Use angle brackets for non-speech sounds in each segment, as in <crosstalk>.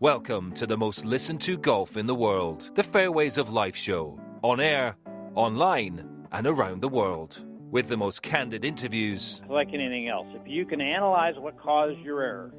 Welcome to the most listened to golf in the world, the Fairways of Life show, on air, online, and around the world. With the most candid interviews. Like anything else, if you can analyze what caused your error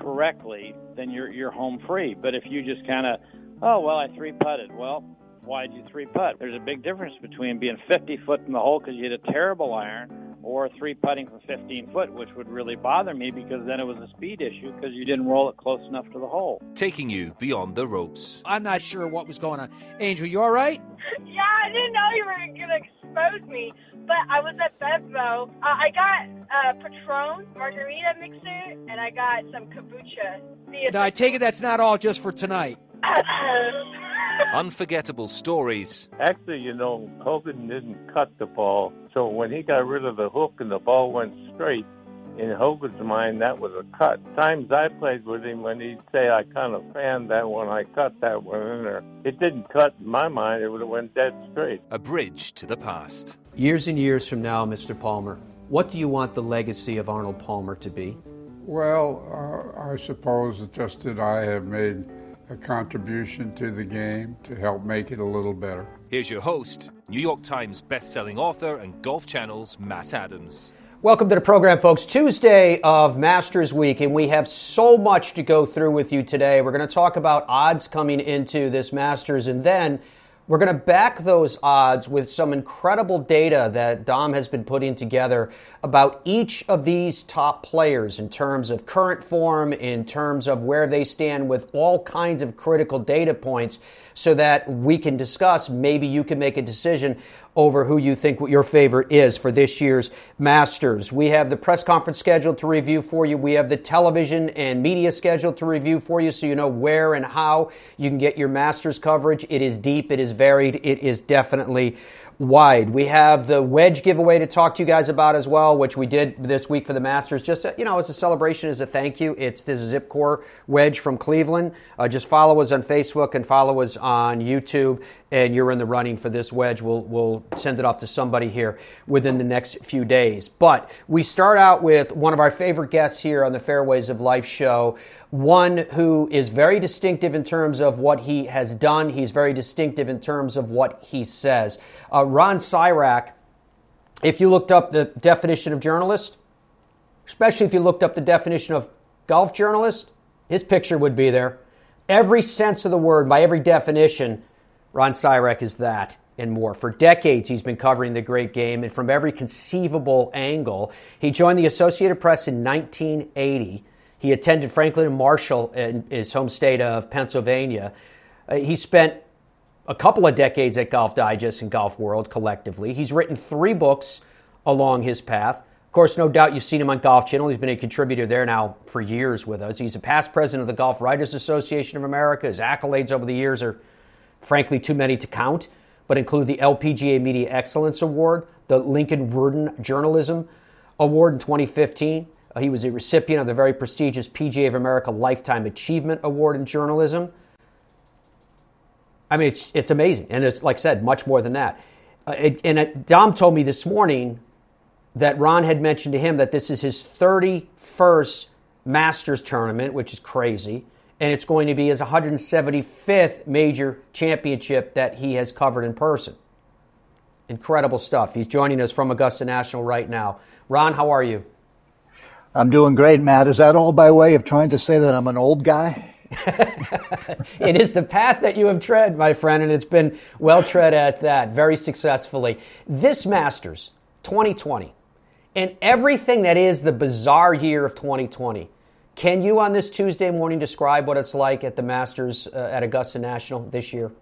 correctly, then you're you're home free. But if you just kind of, oh well, I three putted. Well, why'd you three putt? There's a big difference between being 50 foot in the hole because you had a terrible iron or three putting from 15 foot, which would really bother me because then it was a speed issue because you didn't roll it close enough to the hole. Taking you beyond the ropes. I'm not sure what was going on. Angel, you all right? Yeah, I didn't know you were going to expose me, but I was at BevMo. Uh, I got a Patron margarita mixer and I got some kombucha. Now, I take it that's not all just for tonight. <laughs> Unforgettable stories. Actually, you know, Hogan didn't cut the ball, so when he got rid of the hook and the ball went straight, in Hogan's mind, that was a cut. Times I played with him when he'd say, I kind of fanned that one, I cut that one in there. It didn't cut in my mind, it would have went dead straight. A bridge to the past. Years and years from now, Mr. Palmer, what do you want the legacy of Arnold Palmer to be? Well, uh, I suppose just that I have made a contribution to the game to help make it a little better. Here's your host, New York Times bestselling author and Golf Channel's Matt Adams. Welcome to the program, folks. Tuesday of Masters Week, and we have so much to go through with you today. We're going to talk about odds coming into this Masters, and then we're going to back those odds with some incredible data that Dom has been putting together about each of these top players in terms of current form, in terms of where they stand with all kinds of critical data points so that we can discuss. Maybe you can make a decision over who you think your favorite is for this year's Masters. We have the press conference scheduled to review for you. We have the television and media scheduled to review for you so you know where and how you can get your Masters coverage. It is deep, it is varied, it is definitely wide. We have the wedge giveaway to talk to you guys about as well, which we did this week for the Masters. Just you know, as a celebration, as a thank you. It's this Zip Core wedge from Cleveland. Uh, just follow us on Facebook and follow us on YouTube, and you're in the running for this wedge. We'll we'll send it off to somebody here within the next few days. But we start out with one of our favorite guests here on the Fairways of Life show one who is very distinctive in terms of what he has done. He's very distinctive in terms of what he says. Uh, Ron Sirak, if you looked up the definition of journalist, especially if you looked up the definition of golf journalist, his picture would be there. Every sense of the word, by every definition, Ron Sirak is that and more. For decades, he's been covering the great game, and from every conceivable angle. He joined the Associated Press in 1980 he attended Franklin and Marshall in his home state of Pennsylvania. Uh, he spent a couple of decades at Golf Digest and Golf World collectively. He's written three books along his path. Of course, no doubt you've seen him on Golf Channel. He's been a contributor there now for years with us. He's a past president of the Golf Writers Association of America. His accolades over the years are, frankly, too many to count, but include the LPGA Media Excellence Award, the Lincoln Werden Journalism Award in 2015, uh, he was a recipient of the very prestigious PGA of America Lifetime Achievement Award in Journalism. I mean, it's, it's amazing. And it's, like I said, much more than that. Uh, it, and it, Dom told me this morning that Ron had mentioned to him that this is his 31st Masters tournament, which is crazy. And it's going to be his 175th major championship that he has covered in person. Incredible stuff. He's joining us from Augusta National right now. Ron, how are you? I'm doing great, Matt. Is that all by way of trying to say that I'm an old guy? <laughs> it is the path that you have tread, my friend, and it's been well tread at that, very successfully. This Masters 2020 and everything that is the bizarre year of 2020. Can you, on this Tuesday morning, describe what it's like at the Masters uh, at Augusta National this year?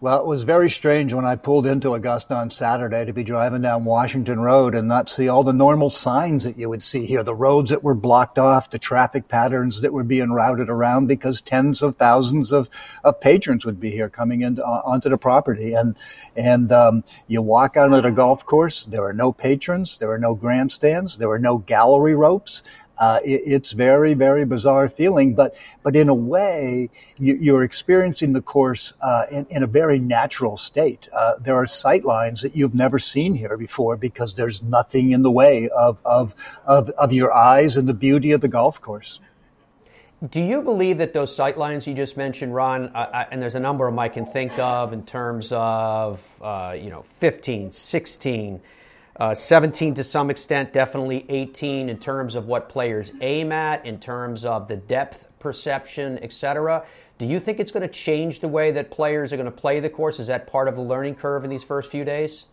Well, it was very strange when I pulled into Augusta on Saturday to be driving down Washington Road and not see all the normal signs that you would see here. The roads that were blocked off, the traffic patterns that were being routed around because tens of thousands of, of patrons would be here coming into, uh, onto the property. And, and, um, you walk out of the golf course, there are no patrons, there are no grandstands, there are no gallery ropes. Uh, it, it's very, very bizarre feeling, but but in a way, you, are experiencing the course uh, in, in, a very natural state. Uh, there are sight lines that you've never seen here before because there's nothing in the way of, of of of your eyes and the beauty of the golf course. Do you believe that those sight lines you just mentioned, Ron, uh, uh, and there's a number of them I can think of in terms of, uh, you know, 15, 16, uh, 17 to some extent, definitely 18 in terms of what players aim at, in terms of the depth perception, etc. Do you think it's going to change the way that players are going to play the course? Is that part of the learning curve in these first few days?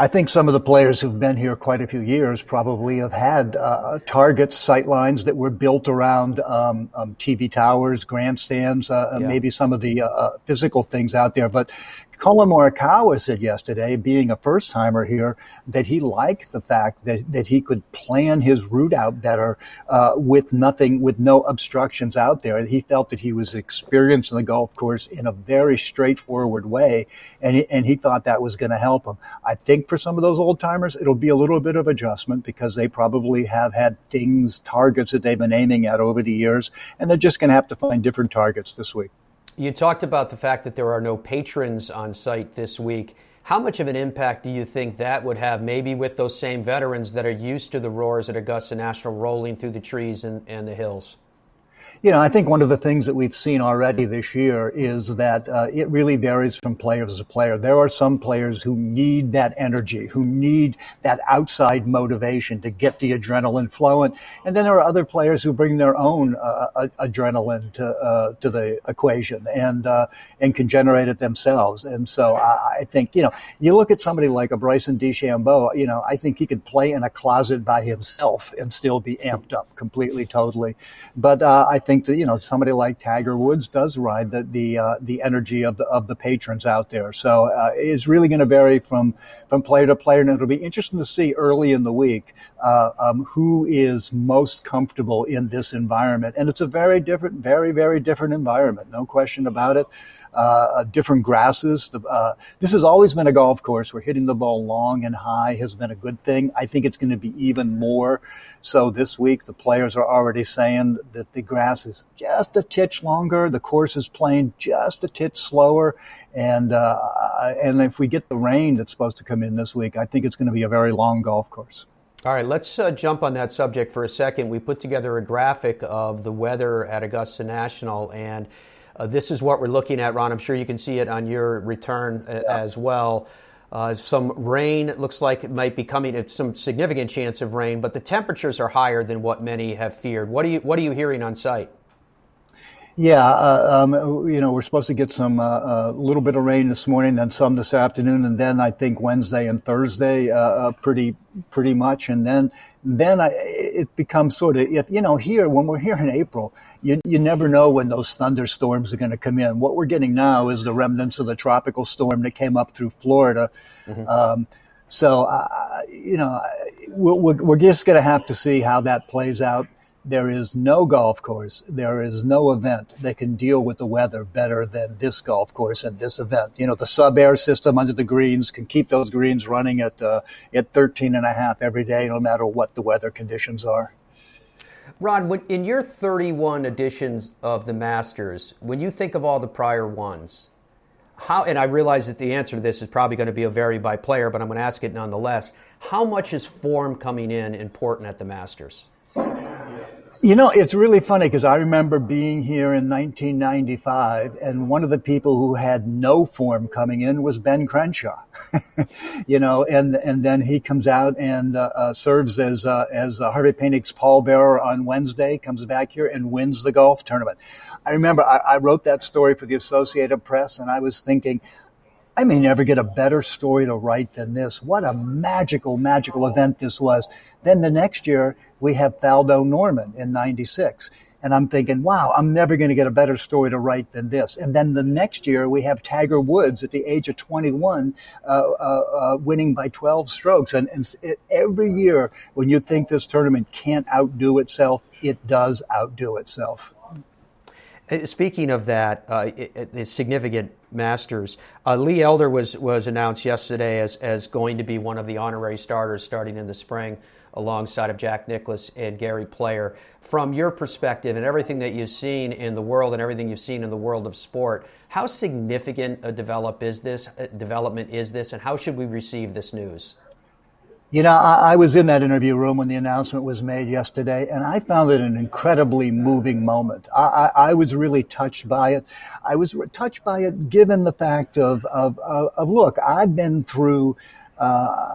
I think some of the players who've been here quite a few years probably have had uh, targets, sight lines that were built around um, um, TV towers, grandstands, uh, yeah. maybe some of the uh, uh physical things out there. But Collin Morikawa said yesterday, being a first timer here, that he liked the fact that, that he could plan his route out better uh, with nothing, with no obstructions out there. He felt that he was experiencing the golf course in a very straightforward way, and he, and he thought that was going to help him. I think for some of those old timers, it'll be a little bit of adjustment because they probably have had things, targets that they've been aiming at over the years, and they're just going to have to find different targets this week. You talked about the fact that there are no patrons on site this week. How much of an impact do you think that would have, maybe with those same veterans that are used to the roars at Augusta National rolling through the trees and, and the hills? You know, I think one of the things that we've seen already this year is that uh, it really varies from player to player. There are some players who need that energy, who need that outside motivation to get the adrenaline flowing, and then there are other players who bring their own uh, adrenaline to uh, to the equation and uh, and can generate it themselves. And so I, I, think you know, you look at somebody like a Bryson DeChambeau. You know, I think he could play in a closet by himself and still be amped up completely, totally. But uh, I think think that you know somebody like Tiger Woods does ride the the uh, the energy of the of the patrons out there. So uh, it's really going to vary from from player to player, and it'll be interesting to see early in the week uh, um, who is most comfortable in this environment. And it's a very different, very very different environment, no question about it uh, different grasses. Uh, this has always been a golf course where hitting the ball long and high has been a good thing. I think it's going to be even more. So this week, the players are already saying that the grass is just a titch longer. The course is playing just a titch slower. And, uh, and if we get the rain that's supposed to come in this week, I think it's going to be a very long golf course. All right, let's uh, jump on that subject for a second. We put together a graphic of the weather at Augusta National, and uh, this is what we're looking at, Ron. I'm sure you can see it on your return uh, yeah. as well. Uh, some rain it looks like it might be coming. It's some significant chance of rain, but the temperatures are higher than what many have feared. What are you What are you hearing on site? Yeah, uh, um, you know, we're supposed to get some a uh, uh, little bit of rain this morning, and some this afternoon, and then I think Wednesday and Thursday, uh, uh pretty pretty much, and then then I, it becomes sort of you know here when we're here in April, you you never know when those thunderstorms are going to come in. What we're getting now is the remnants of the tropical storm that came up through Florida. Mm-hmm. Um, so, uh, you know, we're, we're just going to have to see how that plays out there is no golf course, there is no event that can deal with the weather better than this golf course and this event. You know, the sub air system under the greens can keep those greens running at, uh, at 13 and a half every day, no matter what the weather conditions are. Ron, in your 31 editions of the Masters, when you think of all the prior ones, how, and I realize that the answer to this is probably going to be a vary by player, but I'm going to ask it nonetheless. How much is form coming in important at the Masters? You know, it's really funny because I remember being here in 1995, and one of the people who had no form coming in was Ben Crenshaw. <laughs> you know, and and then he comes out and uh, uh, serves as uh, as uh, Harvey Penick's pallbearer on Wednesday, comes back here and wins the golf tournament. I remember I, I wrote that story for the Associated Press, and I was thinking, I may never get a better story to write than this. What a magical, magical event this was. Then the next year, we have Faldo Norman in 96. And I'm thinking, wow, I'm never going to get a better story to write than this. And then the next year, we have Tiger Woods at the age of 21, uh, uh, uh, winning by 12 strokes. And, and it, every year, when you think this tournament can't outdo itself, it does outdo itself. Uh, speaking of that, uh, significant Masters, uh, Lee Elder was was announced yesterday as as going to be one of the honorary starters starting in the spring, alongside of Jack Nicklaus and Gary Player. From your perspective and everything that you've seen in the world and everything you've seen in the world of sport, how significant a develop is this uh, development is this, and how should we receive this news? You know, I, I, was in that interview room when the announcement was made yesterday, and I found it an incredibly moving moment. I, I, I was really touched by it. I was touched by it given the fact of, of, of, of look, I've been through, uh,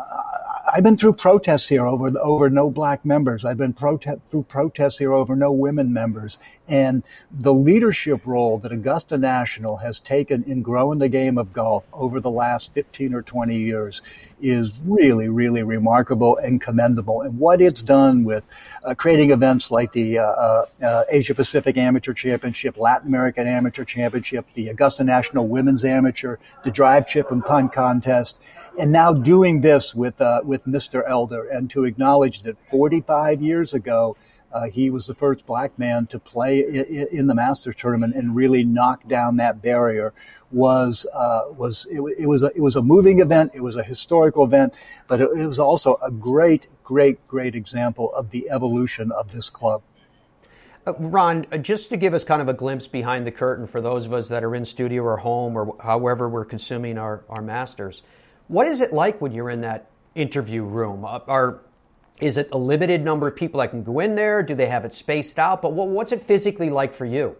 I've been through protests here over over no black members. I've been prote- through protests here over no women members, and the leadership role that Augusta National has taken in growing the game of golf over the last 15 or 20 years is really, really remarkable and commendable. And what it's done with uh, creating events like the uh, uh, uh Asia Pacific Amateur Championship, Latin American Amateur Championship, the Augusta National Women's Amateur, the Drive Chip and Punt Contest, and now doing this with uh, with Mr. Elder, and to acknowledge that 45 years ago uh, he was the first black man to play in, in, the Masters tournament and really knock down that barrier. Was uh, was it, it, was a, it was a moving event. It was a historical event, but it, it was also a great, great, great example of the evolution of this club. Uh, Ron, uh, just to give us kind of a glimpse behind the curtain for those of us that are in studio or home or however we're consuming our, our masters, what is it like when you're in that interview room? Uh, are is it a limited number of people that can go in there? Do they have it spaced out? But what's it physically like for you?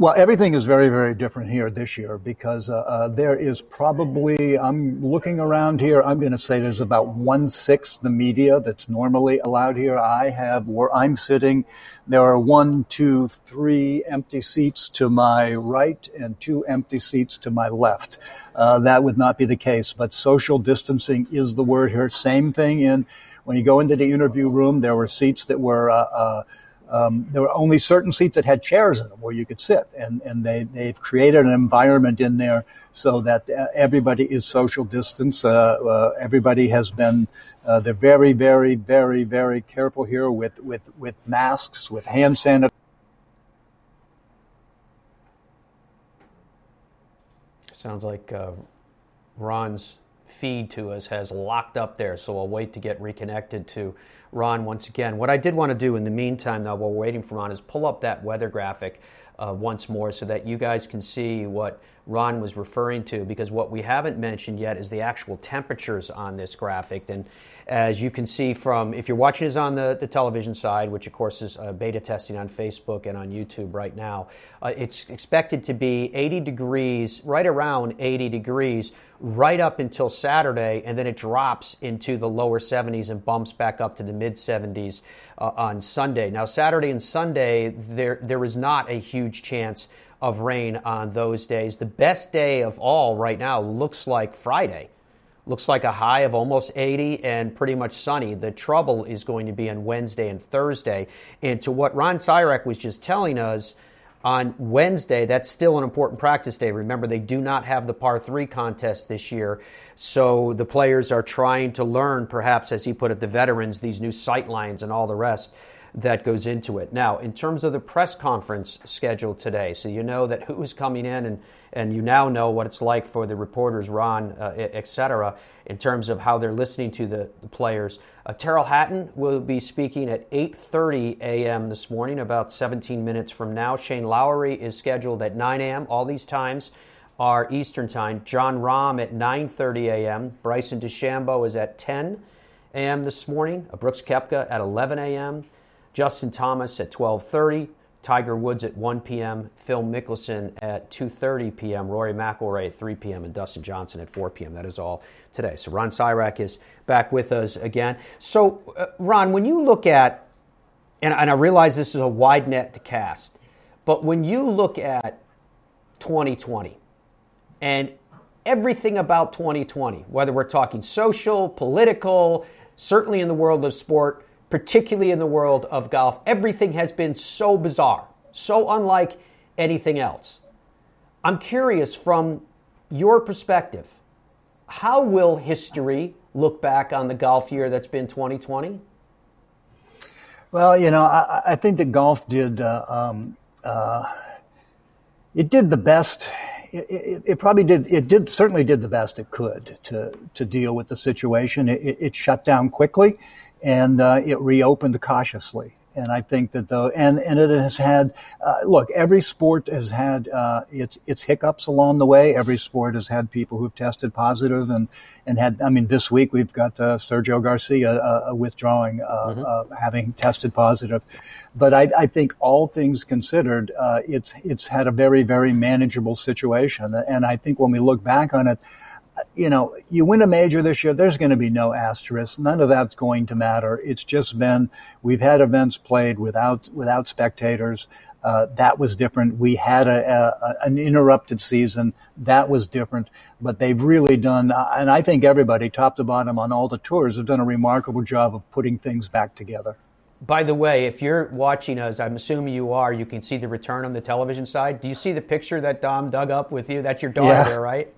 Well, everything is very, very different here this year because uh, uh, there is probably, I'm looking around here, I'm going to say there's about one sixth the media that's normally allowed here. I have where I'm sitting, there are one, two, three empty seats to my right and two empty seats to my left. Uh, that would not be the case, but social distancing is the word here. Same thing in when you go into the interview room, there were seats that were, uh, uh, um, there were only certain seats that had chairs in them where you could sit, and and they they've created an environment in there so that uh, everybody is social distance. Uh, uh, everybody has been uh, they're very very very very careful here with with with masks, with hand sanitizer. Sounds like Ron's feed to us has locked up there, so I'll wait to get reconnected to Ron once again. What I did want to do in the meantime, though, while we're waiting for Ron, is pull up that weather graphic uh, once more so that you guys can see what Ron was referring to, because what we haven't mentioned yet is the actual temperatures on this graphic. And as you can see from, if you're watching this on the, the television side, which of course is uh, beta testing on Facebook and on YouTube right now, uh, it's expected to be 80 degrees, right around 80 degrees, right up until Saturday, and then it drops into the lower 70s and bumps back up to the mid 70s uh, on Sunday. Now, Saturday and Sunday, there, there is not a huge chance of rain on those days. The best day of all right now looks like Friday Looks like a high of almost 80 and pretty much sunny. The trouble is going to be on Wednesday and Thursday. And to what Ron Sirak was just telling us, on Wednesday, that's still an important practice day. Remember, they do not have the par three contest this year. So the players are trying to learn, perhaps, as he put it, the veterans, these new sight lines and all the rest that goes into it. Now, in terms of the press conference scheduled today, so you know that who's coming in and, and you now know what it's like for the reporters, Ron, uh, et cetera, in terms of how they're listening to the, the players. Uh, Tyrrell Hatton will be speaking at 8.30 a.m. this morning, about 17 minutes from now. Shane Lowry is scheduled at 9 a.m. All these times are Eastern Time. Jon Rahm at 9.30 a.m. Bryson DeChambeau is at 10 a.m. this morning. Brooks Koepka at 11 a.m. Justin Thomas at 12:30, Tiger Woods at 1 p.m., Phil Mickelson at 2:30 p.m., Rory McIlroy at 3 p.m., and Dustin Johnson at 4 p.m. That is all today. So Ron Sirak is back with us again. So uh, Ron, when you look at, and, and I realize this is a wide net to cast, but when you look at 2020 and everything about 2020, whether we're talking social, political, certainly in the world of sport particularly in the world of golf. Everything has been so bizarre, so unlike anything else. I'm curious from your perspective, how will history look back on the golf year that's been 2020? Well, you know, I, I think that golf did uh, um, uh, it did the best. It, it, it, probably did. It did certainly did the best it could to to deal with the situation. It, it shut down quickly and uh, it reopened cautiously. And I think that though, and, and it has had, uh, look, every sport has had uh, its its hiccups along the way. Every sport has had people who've tested positive and and had. I mean, this week we've got uh, Sergio Garcia uh, withdrawing, uh, mm-hmm. Uh, having tested positive. But I, I think all things considered, it's it's had a very very manageable situation. And I think when we look back on it you know, you win a major this year, there's going to be no asterisk. None of that's going to matter. It's just been we've had events played without without spectators. Uh, that was different. We had a, a, an interrupted season. That was different. But they've really done, and I think everybody, top to bottom, on all the tours, have done a remarkable job of putting things back together. By the way, if you're watching us, I'm assuming you are, you can see the return on the television side. Do you see the picture that Dom dug up with you? That's your daughter yeah. there, right?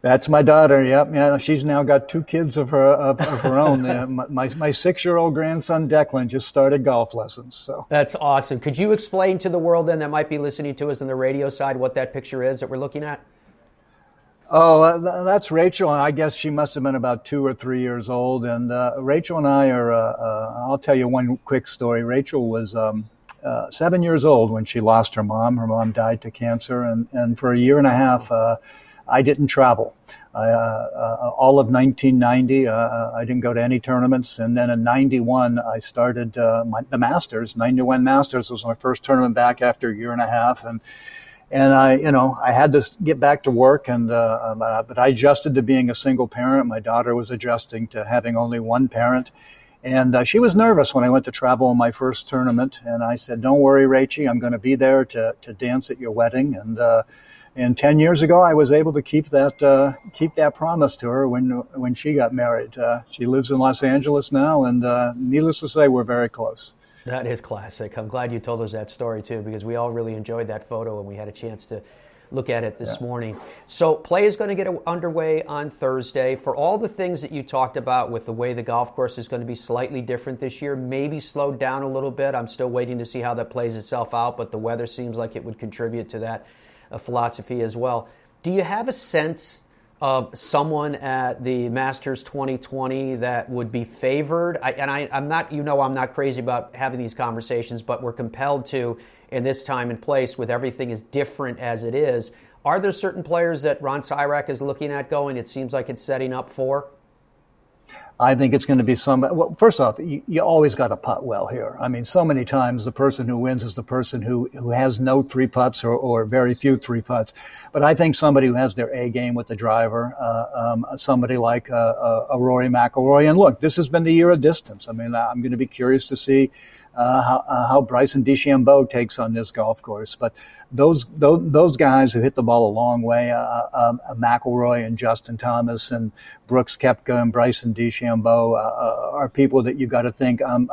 That's my daughter. Yep. Yeah, she's now got two kids of her of, of her own. <laughs> my my six year old grandson Declan just started golf lessons. So that's awesome. Could you explain to the world then that might be listening to us on the radio side what that picture is that we're looking at? Oh, uh, that's Rachel. I guess she must have been about two or three years old. And uh, Rachel and I are. Uh, uh, I'll tell you one quick story. Rachel was. Um, uh, seven years old when she lost her mom. Her mom died to cancer, and, and for a year and a half, I didn't travel. Uh, uh, all of 1990, uh, I didn't go to any tournaments. And then in 91, I started my, the Masters. 91 Masters was my first tournament back after a year and a half. And and I, you know, I had to get back to work, and uh, but I adjusted to being a single parent. My daughter was adjusting to having only one parent, and uh, she was nervous when I went to travel in my first tournament. And I said, "Don't worry, Rachie, I'm going to be there to to dance at your wedding." And uh, and 10 years ago, I was able to keep that uh, keep that promise to her when when she got married. Uh, she lives in Los Angeles now, and uh, needless to say, we're very close. That is classic. I'm glad you told us that story too, because we all really enjoyed that photo, and we had a chance to look at it this yeah. morning. So, play is going to get underway on Thursday. For all the things that you talked about with the way the golf course is going to be slightly different this year, maybe slowed down a little bit. I'm still waiting to see how that plays itself out, but the weather seems like it would contribute to that uh, philosophy as well. Do you have a sense of someone at the Masters 2020 that would be favored? I, and I, am not, you know, I'm not crazy about having these conversations, but we're compelled to in this time and place with everything as different as it is. Are there certain players that Ron Sirak is looking at going? It seems like it's setting up for. I think it's going to be some. Well, first off, you, you always got to putt well here. I mean, so many times the person who wins is the person who, who has no three putts or, or very few three putts. But I think somebody who has their A game with the driver, uh, um, somebody like uh, uh, a Rory McIlroy. And look, this has been the year of distance. I mean, I'm going to be curious to see uh, how, uh, how, Bryson DeChambeau takes on this golf course. But those those, those guys who hit the ball a long way, uh, um, McIlroy and Justin Thomas and Brooks Koepka and Bryson DeChambeau uh, uh, are people that you got to think. Um,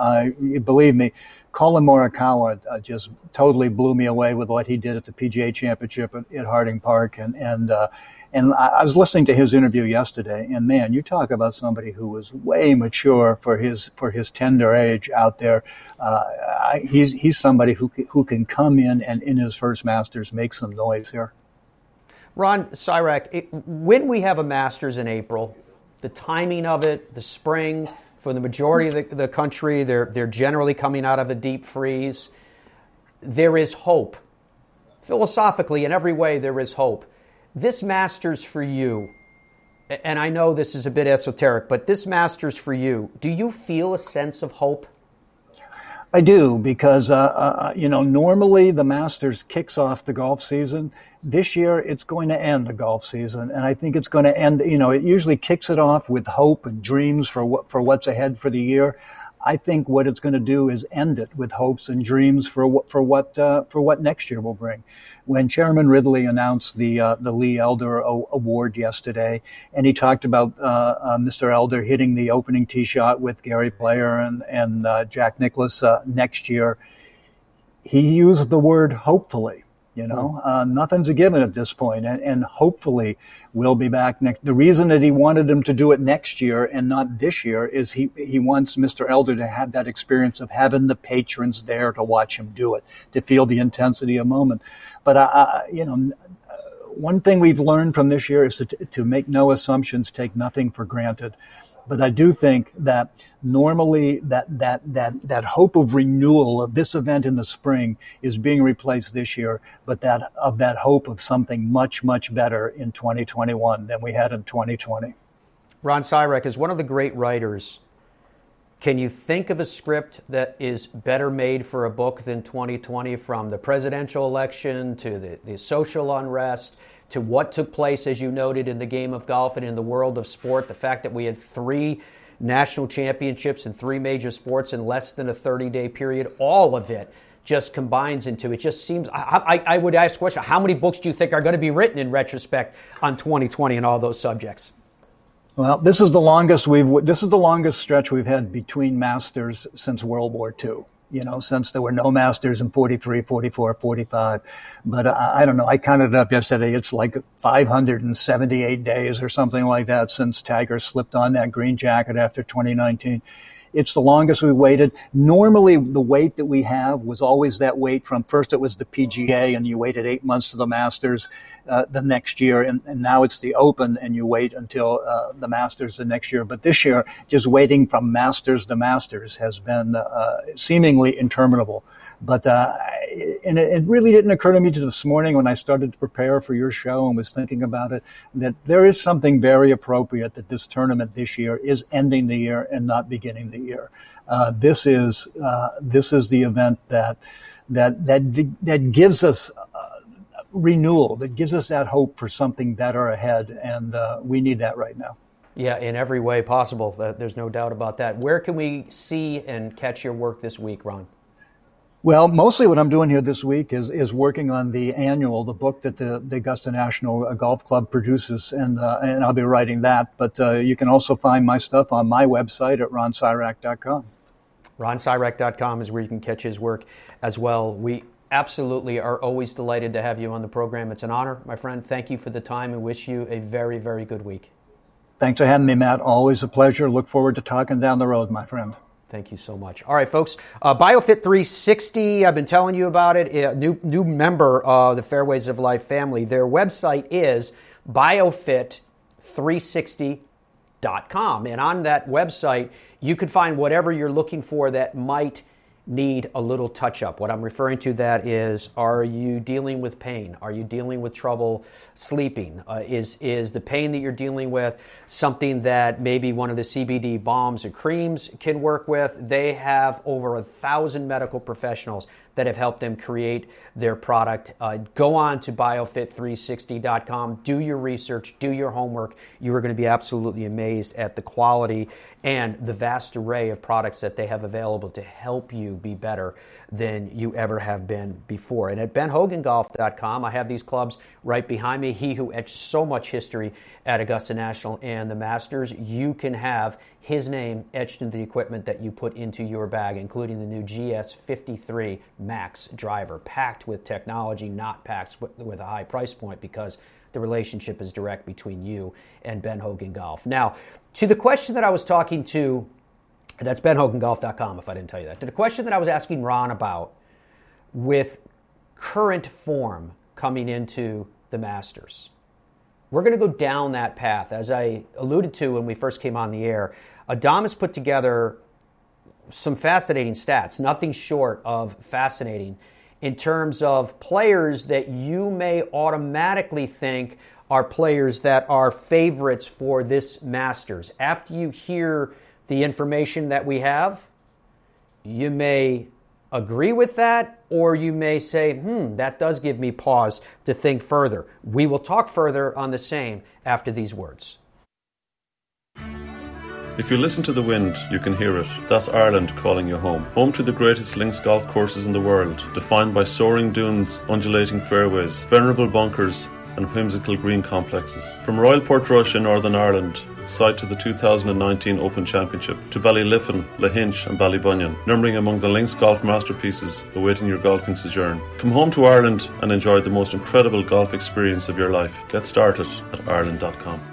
believe me, Collin Morikawa uh, just totally blew me away with what he did at the PGA Championship at, at Harding Park, and and and I, was listening to his interview yesterday, and man, you talk about somebody who was way mature for his for his tender age out there. Uh, I, he's he's somebody who who can come in and in his first Masters make some noise here. Ron Sirak, it, when we have a Masters in April, the timing of it, the spring for the majority of the, the country, they're they're generally coming out of a deep freeze. There is hope. Philosophically, in every way, there is hope this Masters for you, and I know this is a bit esoteric, but this Masters for you, do you feel a sense of hope? I do because uh, uh, you know normally the Masters kicks off the golf season. This year it's going to end the golf season, and I think it's going to end. You know, it usually kicks it off with hope and dreams for what for what's ahead for the year. I think what it's going to do is end it with hopes and dreams for what for what uh, for what next year will bring. When Chairman Ridley announced the uh, the Lee Elder o- Award yesterday, and he talked about uh, uh Mr. Elder hitting the opening tee shot with Gary Player and and uh, Jack Nicklaus uh, next year, he used the word hopefully. You know, uh, nothing's a given at this point, and, and hopefully we'll be back next. The reason that he wanted him to do it next year and not this year is he he wants Mr. Elder to have that experience of having the patrons there to watch him do it, to feel the intensity of moment. But I, I you know, one thing we've learned from this year is to, to make no assumptions, take nothing for granted. But I do think that normally that, that, that, that hope of renewal of this event in the spring is being replaced this year, but that of that hope of something much, much better in 2021 than we had in 2020. Ron Sirak is one of the great writers. Can you think of a script that is better made for a book than 2020 from the presidential election to the, the social unrest to what took place, as you noted, in the game of golf and in the world of sport? The fact that we had three national championships in three major sports in less than a 30 day period, all of it just combines into it. Just seems. I, I, I would ask question: How many books do you think are going to be written in retrospect on 2020 and all those subjects? Well, this is the longest we've this is the longest stretch we've had between masters since World War II. You know, since there were no masters in 43, 44, 45. But I, I don't know. I counted it up yesterday. It's like 578 days or something like that since Tiger slipped on that green jacket after 2019. It's the longest we waited. Normally, the wait that we have was always that wait from first it was the PGA and you waited eight months to the Masters uh, the next year, and, and, now it's the Open and you wait until uh, the Masters the next year. But this year, just waiting from Masters to Masters has been uh, seemingly interminable. But uh, and it, it, really didn't occur to me to this morning when I started to prepare for your show and was thinking about it that there is something very appropriate that this tournament this year is ending the year and not beginning the year. Uh, this is uh, this is the event that that that that gives us uh, renewal, that gives us that hope for something better ahead, and uh, we need that right now. Yeah, in every way possible. There's no doubt about that. Where can we see and catch your work this week, Ron? Well, mostly what I'm doing here this week is is working on the annual, the book that the, the Augusta National Golf Club produces, and uh, and I'll be writing that. But uh, you can also find my stuff on my website at ronsirak.com. RonSirak.com is where you can catch his work as well. We absolutely are always delighted to have you on the program. It's an honor, my friend. Thank you for the time and wish you a very, very good week. Thanks for having me, Matt. Always a pleasure. Look forward to talking down the road, my friend. Thank you so much. All right, folks. Uh, BioFit 360. I've been telling you about it. A new new member of the Fairways of Life family. Their website is biofit360.com, and on that website you can find whatever you're looking for that might need a little touch up. What I'm referring to that is are you dealing with pain? Are you dealing with trouble sleeping? Uh, is is the pain that you're dealing with something that maybe one of the CBD balms or creams can work with? They have over a thousand medical professionals that have helped them create their product. Uh, go on to biofit360.com, do your research, do your homework. You are going to be absolutely amazed at the quality and the vast array of products that they have available to help you be better than you ever have been before. And at benhogangolf.com, I have these clubs right behind me. He who etched so much history at Augusta National and the Masters, you can have his name etched into the equipment that you put into your bag, including the new GS53 Max driver, packed with technology, not packed with a high price point because the relationship is direct between you and Ben Hogan Golf. Now, to the question that I was talking to that's benhogangolf.com if I didn't tell you that. To the question that I was asking Ron about with current form coming into the Masters. We're going to go down that path. As I alluded to when we first came on the air, Adam has put together some fascinating stats, nothing short of fascinating, in terms of players that you may automatically think are players that are favorites for this Masters. After you hear the information that we have, you may agree with that, or you may say, hmm, that does give me pause to think further. We will talk further on the same after these words. If you listen to the wind, you can hear it. That's Ireland calling you home. Home to the greatest links golf courses in the world, defined by soaring dunes, undulating fairways, venerable bunkers, and whimsical green complexes. From Royal Portrush in Northern Ireland site to the 2019 Open Championship, to Ballyliffin, Lahinch and Ballybunion, numbering among the links golf masterpieces awaiting your golfing sojourn. Come home to Ireland and enjoy the most incredible golf experience of your life. Get started at ireland.com.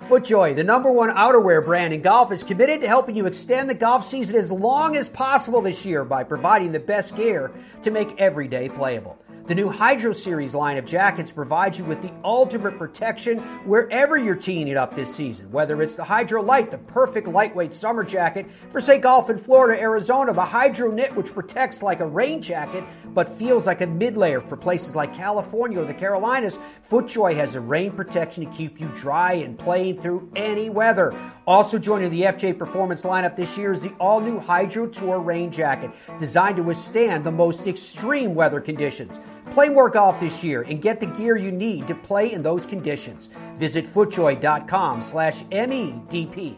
FootJoy, the number one outerwear brand in golf, is committed to helping you extend the golf season as long as possible this year by providing the best gear to make every day playable. The new Hydro Series line of jackets provides you with the ultimate protection wherever you're teeing it up this season. Whether it's the Hydro Light, the perfect lightweight summer jacket for, say, golf in Florida, Arizona, the Hydro Knit, which protects like a rain jacket but feels like a mid layer for places like California or the Carolinas, FootJoy has a rain protection to keep you dry and playing through any weather. Also joining the FJ Performance lineup this year is the all new Hydro Tour rain jacket, designed to withstand the most extreme weather conditions. Play more golf this year and get the gear you need to play in those conditions. Visit footjoy.com slash MEDP.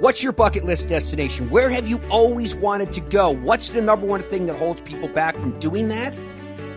What's your bucket list destination? Where have you always wanted to go? What's the number one thing that holds people back from doing that?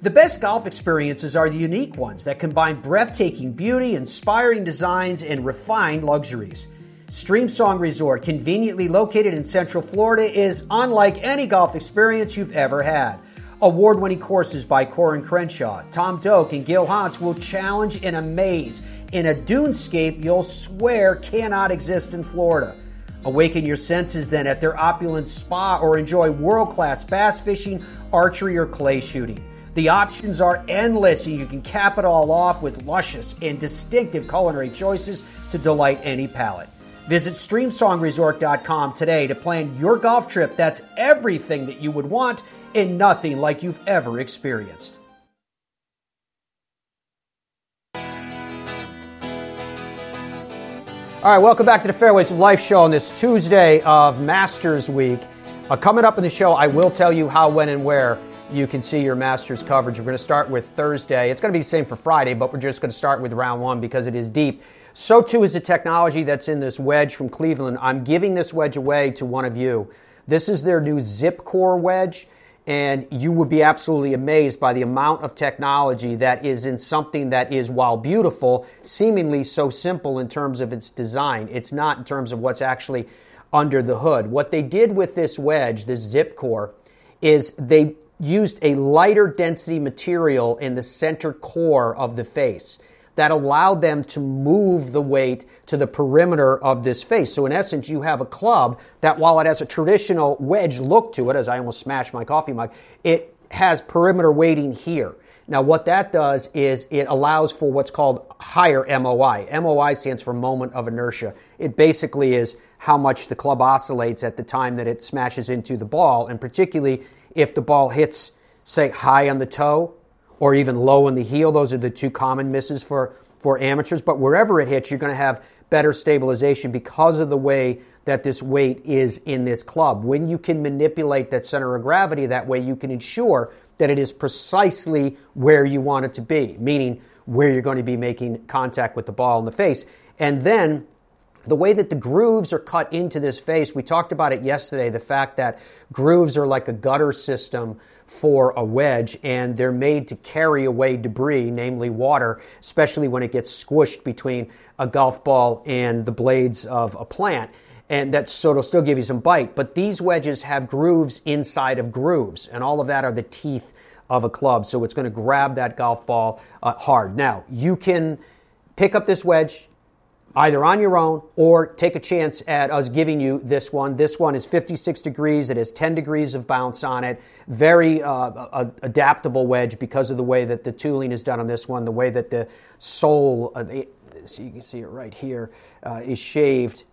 The best golf experiences are the unique ones that combine breathtaking beauty, inspiring designs, and refined luxuries. Streamsong Resort, conveniently located in Central Florida, is unlike any golf experience you've ever had. Award winning courses by Coore and Crenshaw, Tom Doak, and Gil Hanse will challenge and amaze in a dunescape you'll swear cannot exist in Florida. Awaken your senses then at their opulent spa or enjoy world class bass fishing, archery, or clay shooting. The options are endless, and you can cap it all off with luscious and distinctive culinary choices to delight any palate. Visit StreamSongResort.com today to plan your golf trip that's everything that you would want and nothing like you've ever experienced. All right, welcome back to the Fairways of Life show on this Tuesday of Masters Week. Uh, coming up in the show, I will tell you how, when, and where you can see your Masters coverage. We're going to start with Thursday. It's going to be the same for Friday, but we're just going to start with round one because it is deep. So too is the technology that's in this wedge from Cleveland. I'm giving this wedge away to one of you. This is their new Zip Core wedge, and you would be absolutely amazed by the amount of technology that is in something that is, while beautiful, seemingly so simple in terms of its design. It's not in terms of what's actually under the hood. What they did with this wedge, this Zip Core, is they used a lighter density material in the center core of the face that allowed them to move the weight to the perimeter of this face. So, in essence, you have a club that, while it has a traditional wedge look to it, as I almost smashed my coffee mug, it has perimeter weighting here. Now, what that does is it allows for what's called higher MOI. MOI stands for moment of inertia. It basically is how much the club oscillates at the time that it smashes into the ball, and particularly if the ball hits, say, high on the toe or even low in the heel. Those are the two common misses for, for amateurs. But wherever it hits, you're going to have better stabilization because of the way that this weight is in this club. When you can manipulate that center of gravity that way, you can ensure that it is precisely where you want it to be, meaning where you're going to be making contact with the ball in the face. And then the way that the grooves are cut into this face, we talked about it yesterday, the fact that grooves are like a gutter system for a wedge and they're made to carry away debris, namely water, especially when it gets squished between a golf ball and the blades of a plant. and that so it'll still give you some bite. But these wedges have grooves inside of grooves, and all of that are the teeth of a club. So it's going to grab that golf ball uh, hard. Now you can pick up this wedge either on your own or take a chance at us giving you this one. This one is 56 degrees. It has 10 degrees of bounce on it. Very uh, adaptable wedge because of the way that the tooling is done on this one, the way that the sole, uh, the, so you can see it right here, uh, is shaved.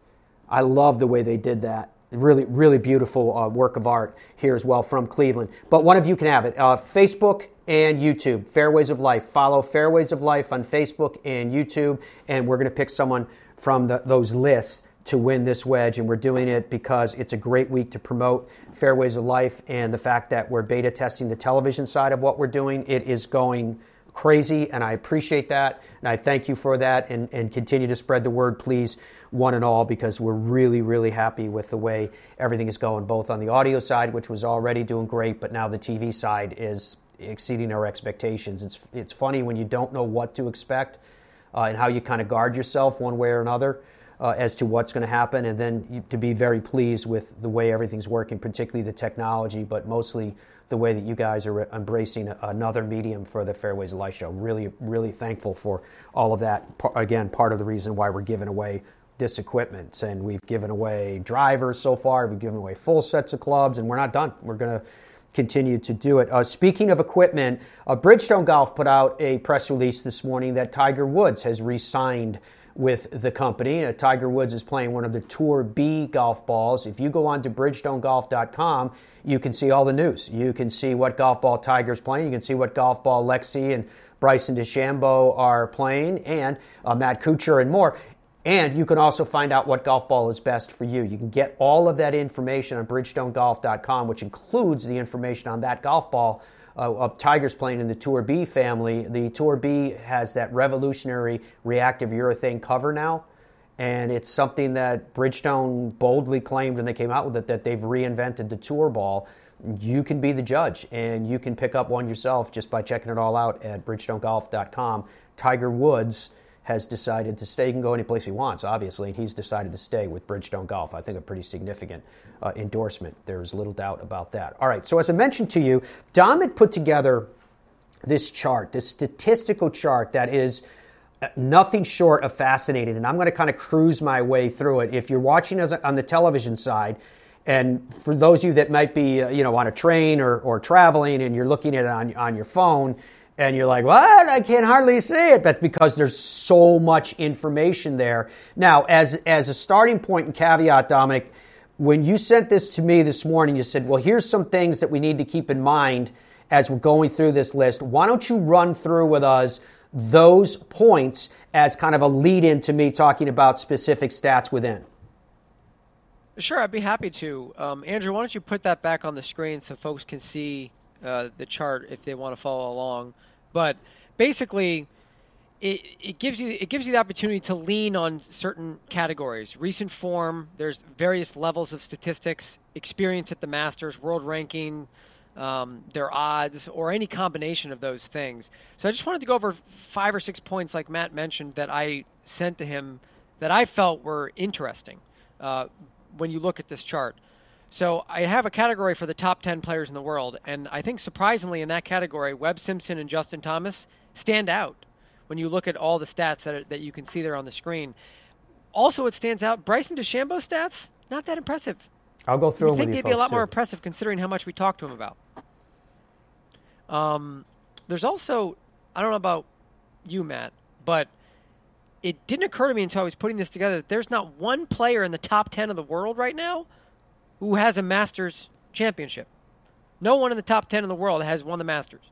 I love the way they did that. Really, really beautiful uh, work of art here as well from Cleveland. But one of you can have it. Uh, Facebook and YouTube, Fairways of Life. Follow Fairways of Life on Facebook and YouTube, and we're going to pick someone from the, those lists to win this wedge. And we're doing it because it's a great week to promote Fairways of Life and the fact that we're beta testing the television side of what we're doing. It is going crazy, and I appreciate that. And I thank you for that, and, and continue to spread the word, please, one and all, because we're really, really happy with the way everything is going, both on the audio side, which was already doing great, but now the TV side is exceeding our expectations. It's, it's funny when you don't know what to expect uh, and how you kind of guard yourself one way or another. Uh, as to what's going to happen, and then you, to be very pleased with the way everything's working, particularly the technology, but mostly the way that you guys are embracing another medium for the Fairways of Life show. Really, really thankful for all of that. Again, part of the reason why we're giving away this equipment. And we've given away drivers so far, we've given away full sets of clubs, and we're not done. We're going to continue to do it. Uh, speaking of equipment, uh, Bridgestone Golf put out a press release this morning that Tiger Woods has re signed with the company. Uh, Tiger Woods is playing one of the Tour B golf balls. If you go on to bridgestonegolf.com, you can see all the news. You can see what golf ball Tiger's playing. You can see what golf ball Lexi and Bryson DeChambeau are playing, and uh, Matt Kuchar and more. And you can also find out what golf ball is best for you. You can get all of that information on bridgestonegolf.com, which includes the information on that golf ball uh, of Tigers playing in the Tour B family. The Tour B has that revolutionary reactive urethane cover now, and it's something that Bridgestone boldly claimed when they came out with it that they've reinvented the Tour ball. You can be the judge, and you can pick up one yourself just by checking it all out at bridgestonegolf.com. Tiger Woods has decided to stay. He can go any place he wants, obviously, and he's decided to stay with Bridgestone Golf. I think a pretty significant uh, endorsement. There's little doubt about that. All right, so as I mentioned to you, Dom had put together this chart, this statistical chart that is uh, nothing short of fascinating, and I'm going to kind of cruise my way through it. If you're watching us on the television side, and for those of you that might be, uh, you know, on a train or, or traveling and you're looking at it on, on your phone, and you're like, what? I can't hardly see it. That's because there's so much information there. Now, as, as a starting point and caveat, Dominic, when you sent this to me this morning, you said, well, here's some things that we need to keep in mind as we're going through this list. Why don't you run through with us those points as kind of a lead in to me talking about specific stats within? Sure, I'd be happy to. Um, Andrew, why don't you put that back on the screen so folks can see uh, the chart if they want to follow along? But basically, it, it gives you it gives you the opportunity to lean on certain categories. Recent form. There's various levels of statistics, experience at the Masters, world ranking, um, their odds, or any combination of those things. So I just wanted to go over five or six points, like Matt mentioned, that I sent to him that I felt were interesting uh, when you look at this chart. So I have a category for the top 10 players in the world, and I think surprisingly in that category, Webb Simpson and Justin Thomas stand out when you look at all the stats that, are, that you can see there on the screen. Also, it stands out Bryson DeChambeau stats, not that impressive. I'll go through I think they'd be a lot too. more impressive considering how much we talked to him about. Um, there's also, I don't know about you, Matt, but it didn't occur to me until I was putting this together that there's not one player in the top 10 of the world right now who has a Masters championship. No one in the top 10 in the world has won the Masters,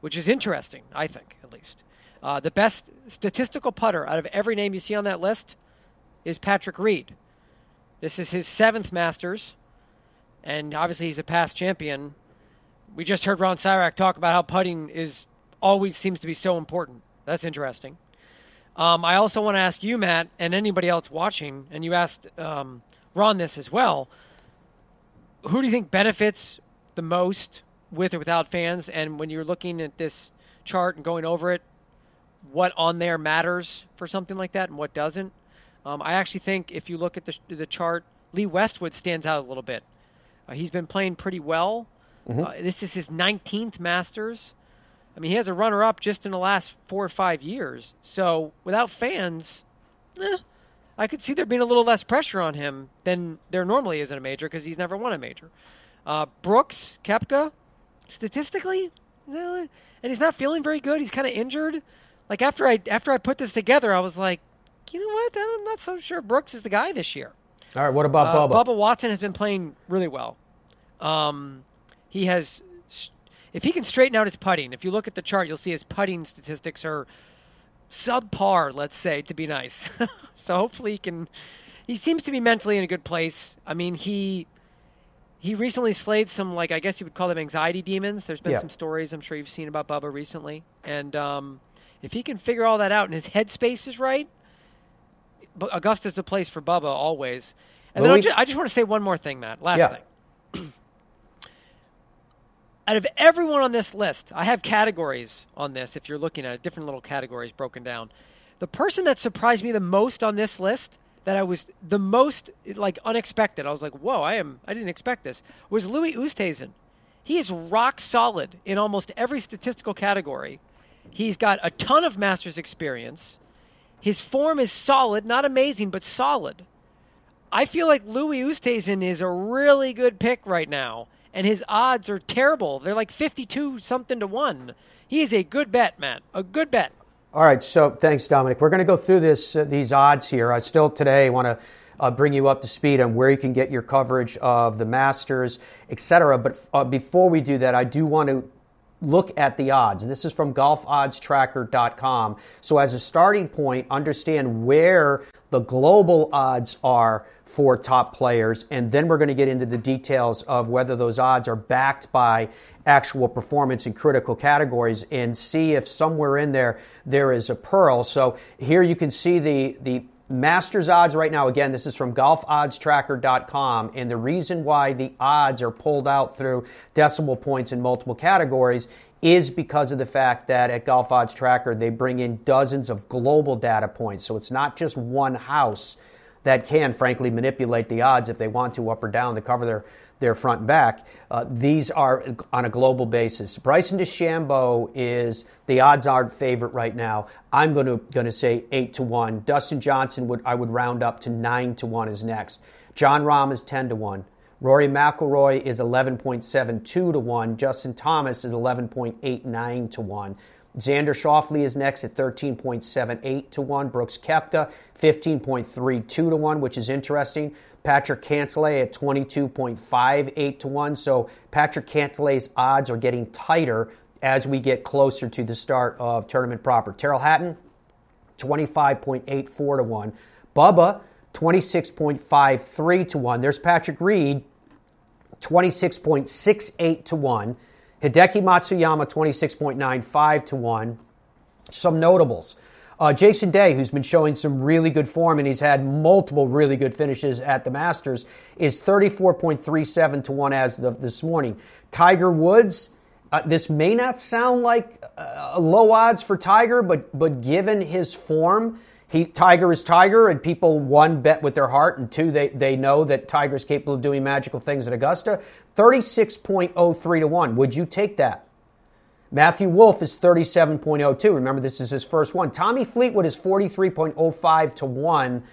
which is interesting, I think, at least. Uh, the best statistical putter out of every name you see on that list is Patrick Reed. This is his seventh Masters, and obviously he's a past champion. We just heard Ron Sirak talk about how putting is always seems to be so important. That's interesting. Um, I also want to ask you, Matt, and anybody else watching, and you asked um, Ron this as well who do you think benefits the most with or without fans? And when you're looking at this chart and going over it, what on there matters for something like that and what doesn't? Um, I actually think if you look at the, the chart, Lee Westwood stands out a little bit. Uh, he's been playing pretty well. Mhm. Uh, this is his 19th Masters. I mean, he has a runner up just in the last four or five years. So without fans, eh, I could see there being a little less pressure on him than there normally is in a major because he's never won a major. Uh, Brooks, Koepka, statistically, eh, and he's not feeling very good. He's kind of injured. Like after I after I put this together, I was like, you know what? I'm not so sure Brooks is the guy this year. All right, what about Uh, Bubba? Bubba Watson has been playing really well. Um, he has, if he can straighten out his putting, if you look at the chart, you'll see his putting statistics are subpar. Let's say to be nice. <laughs> so hopefully he can. He seems to be mentally in a good place. I mean, he he recently slayed some like I guess you would call them anxiety demons. There's been Yeah. some stories I'm sure you've seen about Bubba recently, and um, if he can figure all that out and his headspace is right, but Augusta's a place for Bubba always. And Well, then we- I, ju- I just want to say one more thing, Matt. Last Yeah. thing. <clears throat> Out of everyone on this list, I have categories on this. If you're looking at it, different little categories broken down. The person that surprised me the most on this list, that I was the most like unexpected, I was like, "Whoa, I am! I didn't expect this." Was Louis Oosthuizen. He is rock solid in almost every statistical category. He's got a ton of Masters experience. His form is solid, not amazing, but solid. I feel like Louis Oosthuizen is a really good pick right now, and his odds are terrible. They're like fifty-two something to one. He is a good bet, Matt. A good bet. All right, so thanks, Dominic. We're going to go through this uh, these odds here. I still today want to uh, bring you up to speed on where you can get your coverage of the Masters, etc. But uh, before we do that, I do want to look at the odds. This is from golfoddstracker.com. So, as a starting point, understand where the global odds are for top players, and then we're going to get into the details of whether those odds are backed by actual performance in critical categories and see if somewhere in there there is a pearl. So, here you can see the, the Masters odds right now, again, this is from golfoddstracker.com. And the reason why the odds are pulled out through decimal points in multiple categories is because of the fact that at Golf Odds Tracker, they bring in dozens of global data points. So it's not just one house that can, frankly, manipulate the odds if they want to up or down to cover their, their front and back. Uh, these are on a global basis. Bryson DeChambeau is the odds are favorite right now. I'm going to going to say eight to one. Dustin Johnson would I would round up to nine to one is next. Jon Rahm is ten to one. Rory McIlroy is 11.72 to 1. Justin Thomas is 11.89 to 1. Xander Schauffele is next at 13.78 to 1. Brooks Koepka, 15.32 to 1, which is interesting. Patrick Cantlay at 22.58 to 1. So Patrick Cantlay's odds are getting tighter as we get closer to the start of tournament proper. Tyrrell Hatton, 25.84 to 1. Bubba, 26.53 to 1. There's Patrick Reed, 26.68 to 1. Hideki Matsuyama, 26.95 to 1. Some notables. Uh, Jason Day, who's been showing some really good form and he's had multiple really good finishes at the Masters, is 34.37 to 1 as of this morning. Tiger Woods, uh, this may not sound like uh, low odds for Tiger, but, but given his form, he Tiger is Tiger, and people one bet with their heart, and two they they know that Tiger is capable of doing magical things at Augusta. Thirty six point oh three to one. Would you take that? Matthew Wolff is thirty seven point oh two. Remember, this is his first one. Tommy Fleetwood is forty three point oh five to one.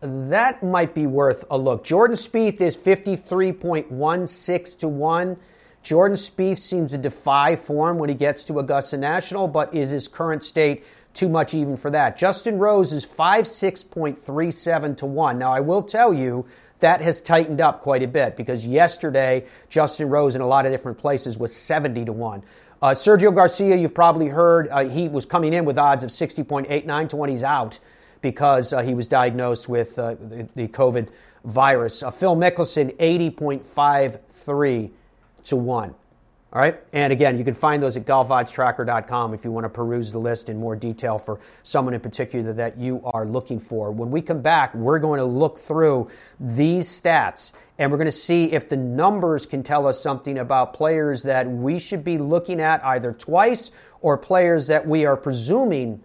That might be worth a look. Jordan Spieth is fifty three point one six to one. Jordan Spieth seems to defy form when he gets to Augusta National, but is his current state too much even for that? Justin Rose is 56.37 to 1. Now, I will tell you that has tightened up quite a bit because yesterday, Justin Rose in a lot of different places was 70 to 1. Uh, Sergio Garcia, you've probably heard, uh, he was coming in with odds of 60.89 to 1. He's out because uh, he was diagnosed with uh, the, the COVID virus. Uh, Phil Mickelson, 80.53 to 1. All right. And again, you can find those at golfoddstracker.com if you want to peruse the list in more detail for someone in particular that you are looking for. When we come back, we're going to look through these stats and we're going to see if the numbers can tell us something about players that we should be looking at either twice or players that we are presuming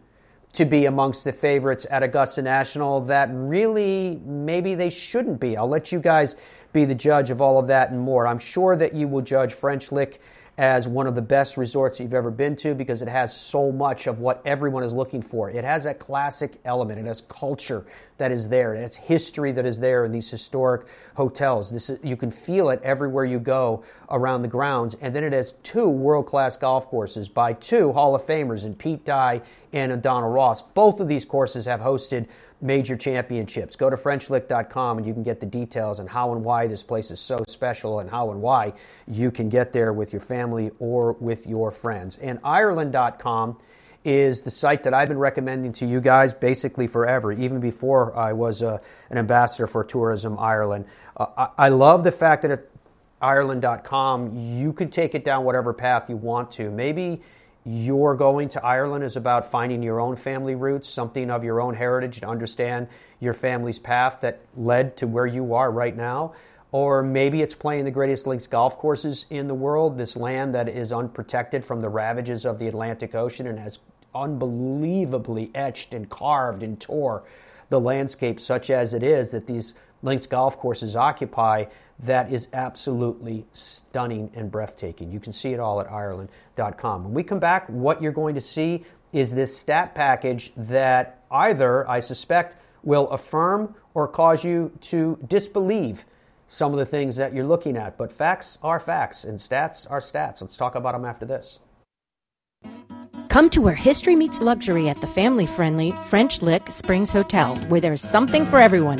to be amongst the favorites at Augusta National that really maybe they shouldn't be. I'll let you guys be the judge of all of that and more. I'm sure that you will judge French Lick as one of the best resorts you've ever been to because it has so much of what everyone is looking for. It has that classic element, it has culture that is there, it has history that is there in these historic hotels. This is, you can feel it everywhere you go around the grounds. And then it has two world class golf courses by two Hall of Famers in Pete Dye and Donald Ross. Both of these courses have hosted major championships. Go to FrenchLick.com and you can get the details on how and why this place is so special and how and why you can get there with your family or with your friends. And Ireland.com is the site that I've been recommending to you guys basically forever, even before I was uh, an ambassador for Tourism Ireland. Uh, I, I love the fact that at Ireland.com you can take it down whatever path you want to. Maybe you're going to Ireland is about finding your own family roots, something of your own heritage to understand your family's path that led to where you are right now. Or maybe it's playing the greatest links golf courses in the world, this land that is unprotected from the ravages of the Atlantic Ocean and has unbelievably etched and carved and tore the landscape such as it is that these links golf courses occupy that is absolutely stunning and breathtaking. You can see it all at Ireland.com. When we come back, what you're going to see is this stat package that either, I suspect, will affirm or cause you to disbelieve some of the things that you're looking at. But facts are facts, and stats are stats. Let's talk about them after this. Come to where history meets luxury at the family friendly French Lick Springs Hotel, where there's something for everyone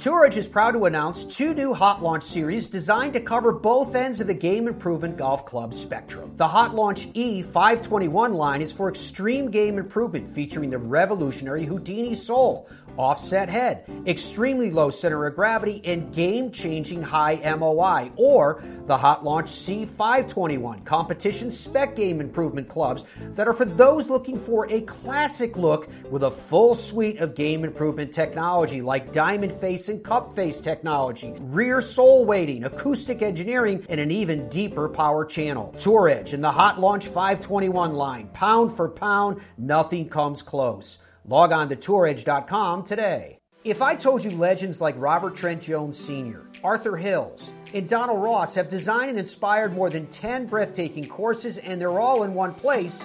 Tour is proud to announce two new Hot Launch series designed to cover both ends of the game improvement golf club spectrum. The Hot Launch E521 line is for extreme game improvement, featuring the revolutionary Houdini Sole, offset head, extremely low center of gravity, and game changing high MOI, or the Hot Launch C521 competition spec game improvement clubs that are for those looking for a classic look with a full suite of game improvement technology like diamond face and cup face technology, rear sole weighting, acoustic engineering, and an even deeper power channel. Tour Edge and the Hot Launch 521 line, pound for pound, nothing comes close. Log on to touredge.com today. If I told you legends like Robert Trent Jones Sr., Arthur Hills, and Donald Ross have designed and inspired more than 10 breathtaking courses and they're all in one place,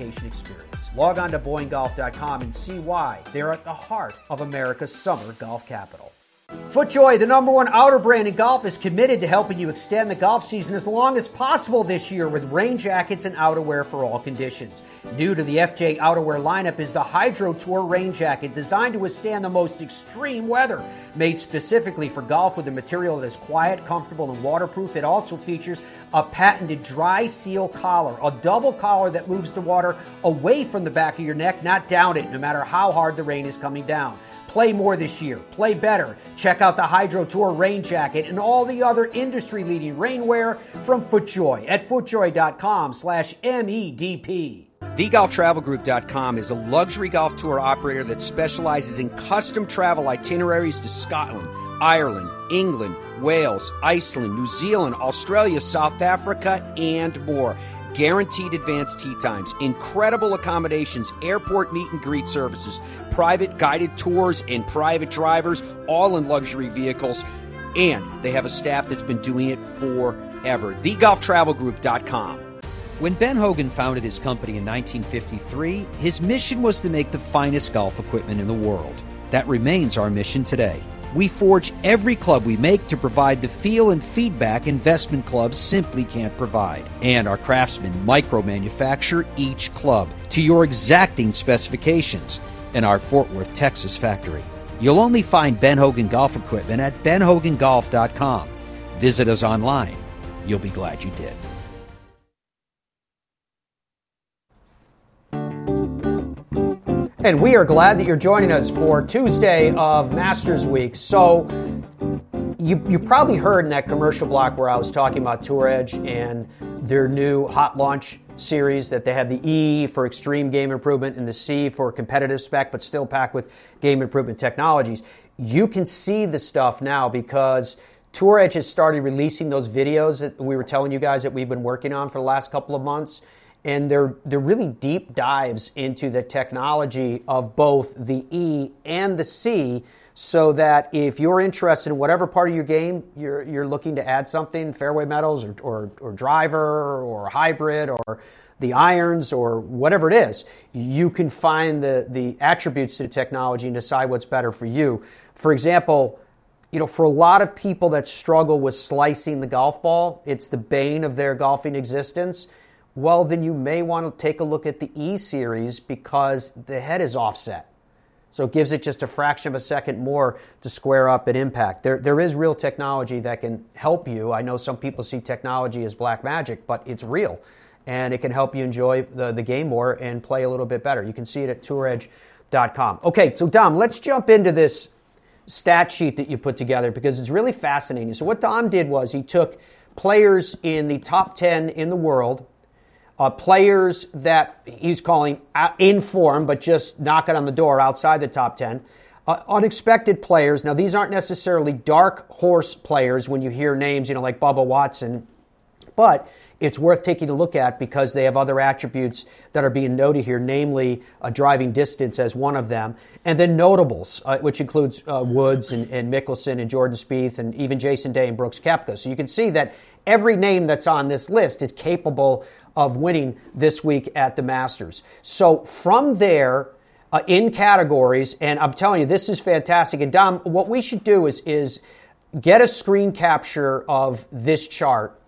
experience. Log on to BoyneGolf.com and see why they're at the heart of America's summer golf capital. FootJoy, the number one outer brand in golf, is committed to helping you extend the golf season as long as possible this year with rain jackets and outerwear for all conditions. New to the FJ outerwear lineup is the Hydro Tour rain jacket, designed to withstand the most extreme weather. Made specifically for golf with a material that is quiet, comfortable, and waterproof, it also features a patented dry seal collar, a double collar that moves the water away from the back of your neck, not down it, no matter how hard the rain is coming down. Play more this year. Play better. Check out the Hydro Tour rain jacket and all the other industry-leading rainwear from FootJoy at footjoy.com slash MEDP. TheGolfTravelGroup.com is a luxury golf tour operator that specializes in custom travel itineraries to Scotland, Ireland, England, Wales, Iceland, New Zealand, Australia, South Africa, and more. Guaranteed advanced tee times, incredible accommodations, airport meet and greet services, private guided tours, and private drivers, all in luxury vehicles. And they have a staff that's been doing it forever. TheGolfTravelGroup.com. When Ben Hogan founded his company in 1953, his mission was to make the finest golf equipment in the world. That remains our mission today. We forge every club we make to provide the feel and feedback investment clubs simply can't provide. And our craftsmen micro manufacture each club to your exacting specifications in our Fort Worth, Texas factory. You'll only find Ben Hogan Golf Equipment at benhogangolf.com. Visit us online. You'll be glad you did. And we are glad that you're joining us for Tuesday of Masters Week. So, you, you probably heard in that commercial block where I was talking about Tour Edge and their new hot launch series that they have the E for extreme game improvement and the C for competitive spec, but still packed with game improvement technologies. You can see the stuff now because Tour Edge has started releasing those videos that we were telling you guys that we've been working on for the last couple of months. And they're, they're really deep dives into the technology of both the E and the C so that if you're interested in whatever part of your game you're, you're looking to add something, fairway metals or, or, or driver or hybrid or the irons or whatever it is, you can find the, the attributes to the technology and decide what's better for you. For example, you know, for a lot of people that struggle with slicing the golf ball, it's the bane of their golfing existence. Well, then you may want to take a look at the E series because the head is offset. So it gives it just a fraction of a second more to square up at impact. There, there is real technology that can help you. I know some people see technology as black magic, but it's real. And it can help you enjoy the, the game more and play a little bit better. You can see it at touredge.com. Okay, so Dom, let's jump into this stat sheet that you put together because it's really fascinating. So what Dom did was he took players in the top 10 in the world uh, players that he's calling in form, but just knocking on the door outside the top 10. Uh, unexpected players. Now, these aren't necessarily dark horse players when you hear names, you know, like Bubba Watson, but it's worth taking a look at because they have other attributes that are being noted here, namely a driving distance as one of them, and then notables, uh, which includes uh, Woods and, and Mickelson and Jordan Spieth and even Jason Day and Brooks Koepka. So you can see that every name that's on this list is capable of winning this week at the Masters. So from there, uh, in categories, and I'm telling you, this is fantastic. And Dom, what we should do is is get a screen capture of this chart.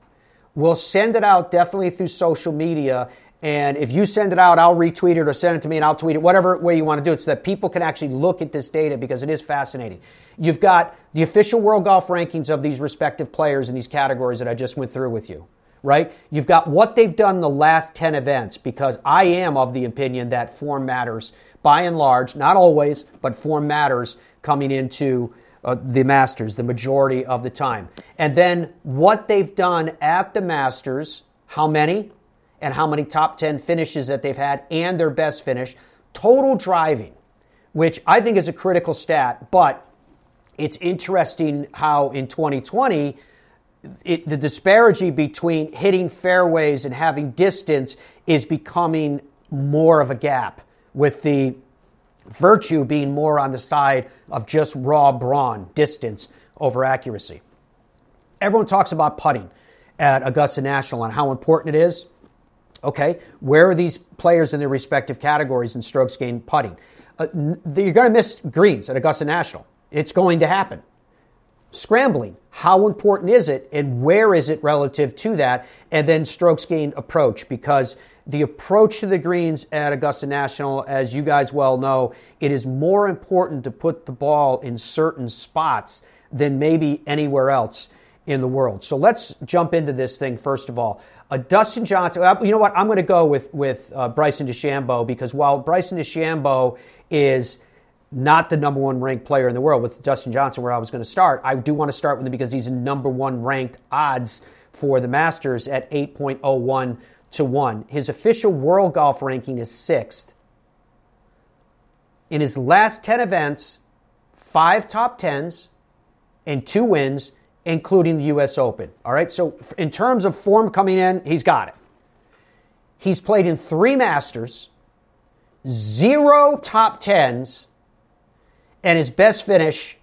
We'll send it out definitely through social media. And if you send it out, I'll retweet it or send it to me and I'll tweet it, whatever way you want to do it, so that people can actually look at this data because it is fascinating. You've got the official world golf rankings of these respective players in these categories that I just went through with you right? You've got what they've done the last 10 events because I am of the opinion that form matters by and large, not always, but form matters coming into uh, the Masters the majority of the time. And then what they've done at the Masters, how many, and how many top 10 finishes that they've had, and their best finish, total driving, which I think is a critical stat, but it's interesting how in 2020, it, the disparity between hitting fairways and having distance is becoming more of a gap, with the virtue being more on the side of just raw brawn, distance over accuracy. Everyone talks about putting at Augusta National and how important it is. Okay, where are these players in their respective categories in strokes gained putting? Uh, you're going to miss greens at Augusta National. It's going to happen scrambling. How important is it and where is it relative to that? And then strokes gained approach because the approach to the greens at Augusta National, as you guys well know, it is more important to put the ball in certain spots than maybe anywhere else in the world. So let's jump into this thing first of all. Uh, Dustin Johnson, uh, you know what? I'm going to go with with uh, Bryson DeChambeau because while Bryson DeChambeau is not the number one ranked player in the world with Dustin Johnson, where I was going to start. I do want to start with him because he's number one ranked odds for the Masters at 8.01 to 1. His official world golf ranking is sixth. In his last 10 events, five top 10s and two wins, including the U.S. Open. All right, so in terms of form coming in, he's got it. He's played in three Masters, zero top 10s and his best finish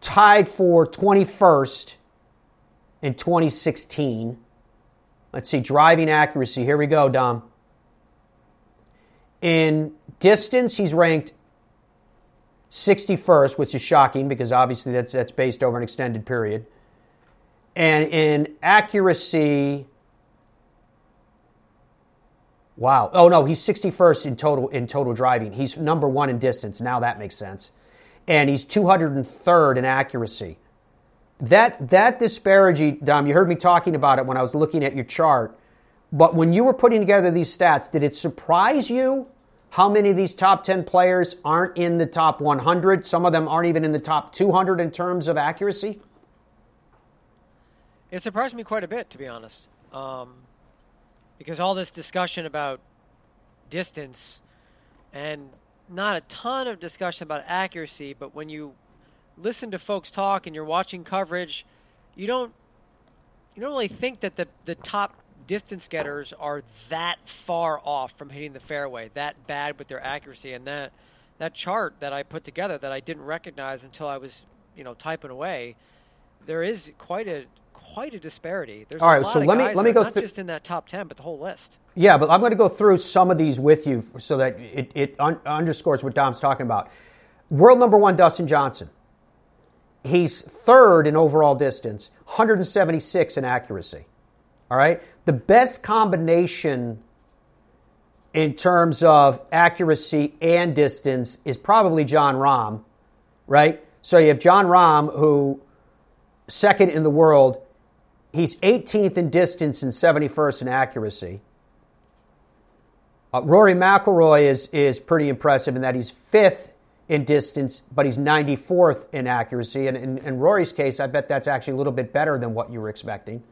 tied for 21st in 2016. Let's see, driving accuracy. Here we go, Dom. In distance, he's ranked 61st, which is shocking because obviously that's, that's based over an extended period. And in accuracy, wow. Oh no, he's 61st in total in total driving. He's number one in distance. Now that makes sense. And he's 203rd in accuracy. That that disparity, Dom, you heard me talking about it when I was looking at your chart. But when you were putting together these stats, did it surprise you how many of these top 10 players aren't in the top 100? Some of them aren't even in the top 200 in terms of accuracy? It surprised me quite a bit, to be honest, um, because all this discussion about distance and not a ton of discussion about accuracy, but when you listen to folks talk and you're watching coverage, you don't you don't really think that the the top distance getters are that far off from hitting the fairway, that bad with their accuracy, and that that chart that I put together that I didn't recognize until I was you know typing away, there is quite a quite a disparity. There's All right, so let me let me go not just in that top ten, but the whole list. Yeah, but I'm going to go through some of these with you so that it, it un- underscores what Dom's talking about. World number one, Dustin Johnson. He's third in overall distance, 176 in accuracy. All right, the best combination in terms of accuracy and distance is probably Jon Rahm, right? So you have Jon Rahm, who second in the world, He's 18th in distance and 71st in accuracy. Uh, Rory McIlroy is, is pretty impressive in that he's fifth in distance, but he's 94th in accuracy. And in, in Rory's case, I bet that's actually a little bit better than what you were expecting.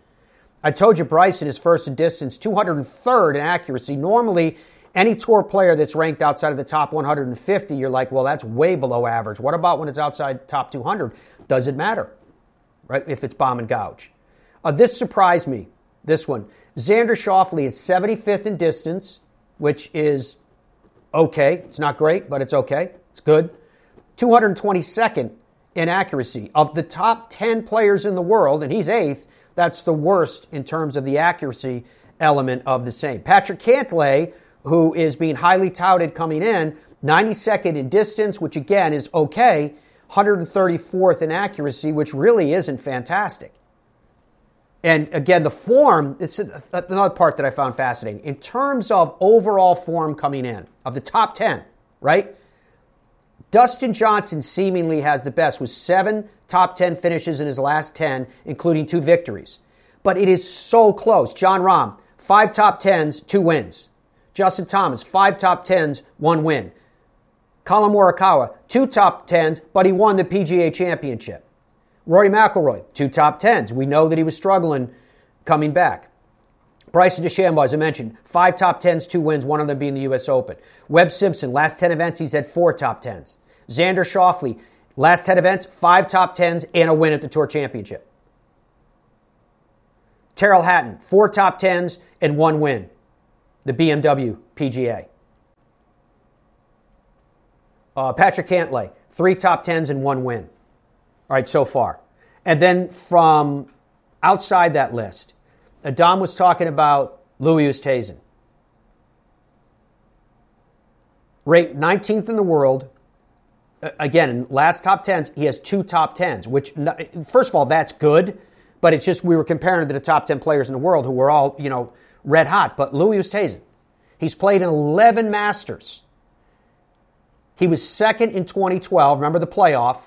I told you Bryson is first in distance, 203rd in accuracy. Normally, any tour player that's ranked outside of the top 150, you're like, well, that's way below average. What about when it's outside top 200? Does it matter, right? If it's bomb and gouge. Uh, this surprised me. This one. Xander Schauffele is 75th in distance, which is okay. It's not great, but it's okay. It's good. 222nd in accuracy. Of the top 10 players in the world, and he's eighth, that's the worst in terms of the accuracy element of the same. Patrick Cantlay, who is being highly touted coming in, 92nd in distance, which again is okay, 134th in accuracy, which really isn't fantastic. And again, the form, it's another part that I found fascinating. In terms of overall form coming in, of the top 10, right? Dustin Johnson seemingly has the best with seven top 10 finishes in his last 10, including two victories. But it is so close. Jon Rahm, five top 10s, two wins. Justin Thomas, five top 10s, one win. Collin Morikawa, two top 10s, but he won the PGA Championship. Rory McIlroy, two top tens. We know that he was struggling coming back. Bryson DeChambeau, as I mentioned, five top tens, two wins, one of them being the U.S. Open. Webb Simpson, last 10 events, he's had four top tens. Xander Schauffele, last 10 events, five top tens, and a win at the Tour Championship. Tyrrell Hatton, four top tens and one win, the BMW PGA. Uh, Patrick Cantlay, three top tens and one win. All right, so far. And then from outside that list, Adam was talking about Louis Oosthuizen. Ranked 19th in the world. Uh, again, last top 10s, he has two top 10s, which, first of all, that's good, but it's just we were comparing to the top 10 players in the world who were all, you know, red hot. But Louis Oosthuizen, he's played in 11 Masters. He was second in 2012. Remember the playoff?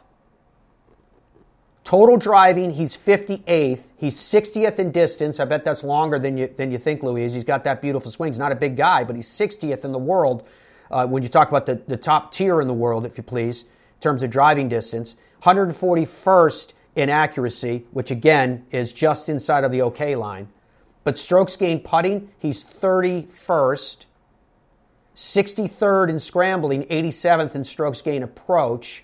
Total driving, he's 58th. He's 60th in distance. I bet that's longer than you, than you think, Louise. He's got that beautiful swing. He's not a big guy, but he's 60th in the world uh, when you talk about the, the top tier in the world, if you please, in terms of driving distance. 141st in accuracy, which again is just inside of the OK line. But strokes gained putting, he's 31st. 63rd in scrambling, 87th in strokes gained approach.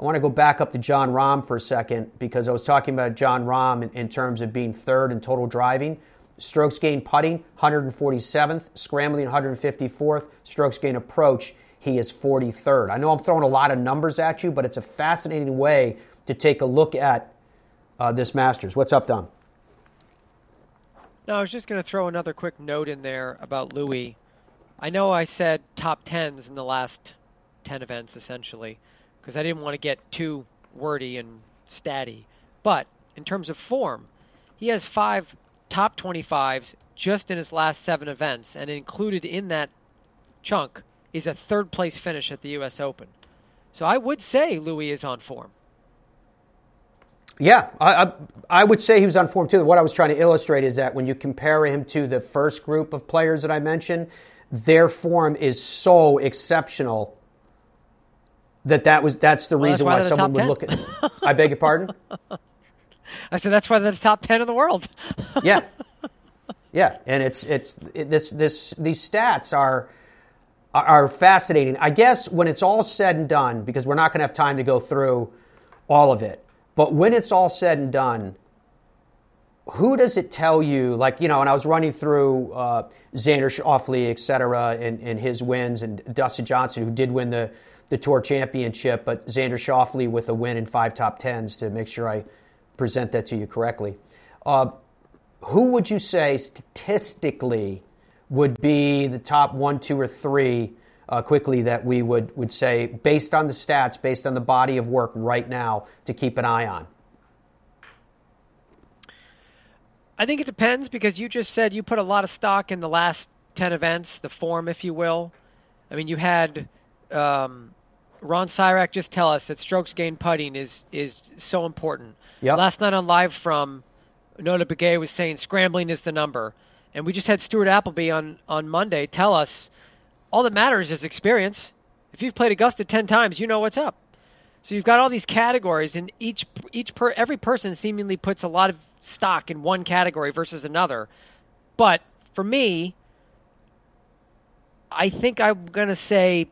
I want to go back up to Jon Rahm for a second because I was talking about Jon Rahm in, in terms of being third in total driving. Strokes gained putting, 147th. Scrambling, 154th. Strokes gained approach, he is 43rd. I know I'm throwing a lot of numbers at you, but it's a fascinating way to take a look at uh, this Masters. What's up, Dom? No, I was just going to throw another quick note in there about Louis. I know I said top tens in the last 10 events, essentially, because I didn't want to get too wordy and statty. But in terms of form, he has five top 25s just in his last seven events, and included in that chunk is a third place finish at the U.S. Open. So I would say Louis is on form. Yeah, I, I, I, would say he was on form too. What I was trying to illustrate is that when you compare him to the first group of players that I mentioned, their form is so exceptional that that was that's the well, reason that's why, why someone would look at. I beg your pardon. <laughs> I said that's why they're the top ten in the world. <laughs> yeah, yeah, and it's it's it, this this these stats are are fascinating. I guess when it's all said and done, because we're not going to have time to go through all of it, but when it's all said and done, who does it tell you? Like, you know, and I was running through uh, Xander Schauffele, et cetera, and, and his wins, and Dustin Johnson, who did win the, the Tour Championship, but Xander Schauffele with a win in five top tens to make sure I present that to you correctly. Uh, who would you say statistically would be the top one, two, or three uh, quickly that we would, would say, based on the stats, based on the body of work right now, to keep an eye on? I think it depends because you just said you put a lot of stock in the last 10 events, the form, if you will. I mean, you had um, Ron Sirak just tell us that strokes gained putting is, is so important. Yep. Last night on Live from Notah Begay was saying scrambling is the number. And we just had Stuart Appleby on, on Monday tell us all that matters is experience. If you've played Augusta 10 times, you know what's up. So you've got all these categories, and each each per every person seemingly puts a lot of stock in one category versus another. But for me, I think I'm going to say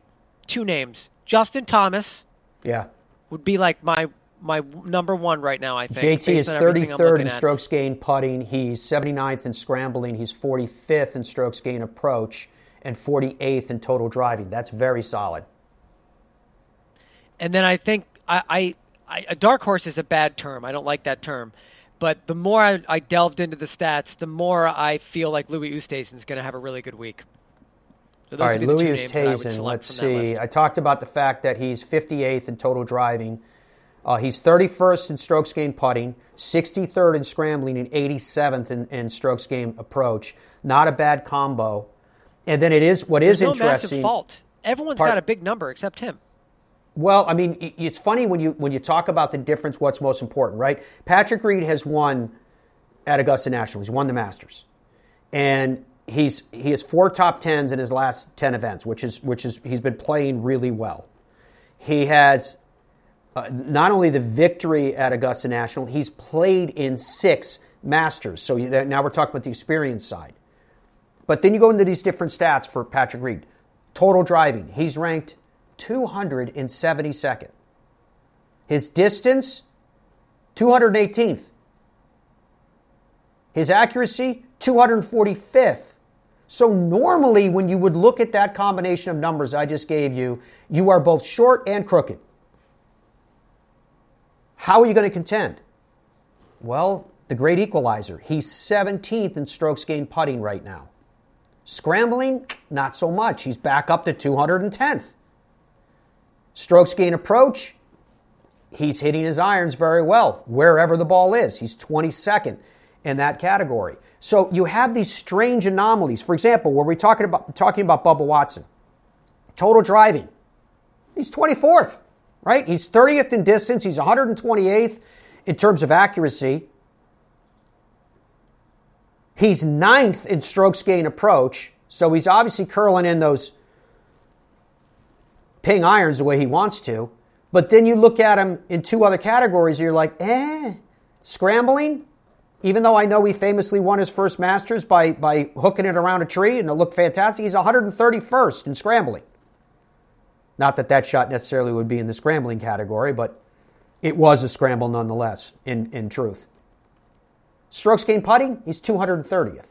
two names. Justin Thomas. Yeah. Would be like my my number one right now, I think. JT is 33rd in strokes gained putting. He's 79th in scrambling. He's 45th in strokes gained approach and 48th in total driving. That's very solid. And then I think I, I, I a dark horse is a bad term. I don't like that term. But the more I, I delved into the stats, the more I feel like Louis Oosthuizen is going to have a really good week. So All right, Louis Oosthuizen. Let's see. I talked about the fact that he's 58th in total driving. Uh, he's 31st in strokes gained putting, 63rd in scrambling, and 87th in, in strokes gained approach. Not a bad combo. And then it is what There's is interesting. No massive fault. Everyone's part, got a big number except him. Well, I mean, it's funny when you when you talk about the difference. What's most important, right? Patrick Reed has won at Augusta National. He's won the Masters, and he's he has four top tens in his last ten events, which is which is he's been playing really well. He has uh, not only the victory at Augusta National, he's played in six Masters. So now we're talking about the experience side. But then you go into these different stats for Patrick Reed. Total driving, he's ranked 272nd. His distance, 218th. His accuracy, 245th. So normally, when you would look at that combination of numbers I just gave you, you are both short and crooked. How are you going to contend? Well, the great equalizer. He's 17th in strokes gained putting right now. Scrambling, not so much. He's back up to 210th. Strokes gain approach, he's hitting his irons very well wherever the ball is. He's 22nd in that category. So you have these strange anomalies. For example, where we're talking about talking about Bubba Watson, total driving, he's 24th, right? He's 30th in distance. He's 128th in terms of accuracy. He's ninth in strokes gain approach. So he's obviously curling in those ping irons the way he wants to. But then you look at him in two other categories, you're like, eh, scrambling. Even though I know he famously won his first Masters by, by hooking it around a tree and it looked fantastic, he's 131st in scrambling. Not that that shot necessarily would be in the scrambling category, but it was a scramble nonetheless, in, in truth. Strokes gained putting, he's 230th.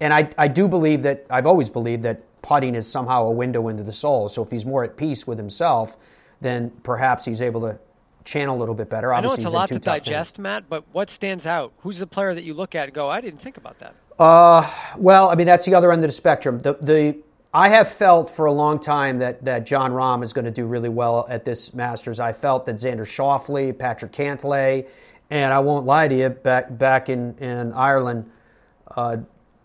And I, I do believe that, I've always believed that putting is somehow a window into the soul. So if he's more at peace with himself, then perhaps he's able to channel a little bit better. Obviously, I know it's a lot to digest, 10. Matt, but what stands out? Who's the player that you look at and go, I didn't think about that? Uh, well, I mean, that's the other end of the spectrum. The, the I have felt for a long time that, that Jon Rahm is going to do really well at this Masters. I felt that Xander Schauffele, Patrick Cantlay, and I won't lie to you, back back in in Ireland, uh,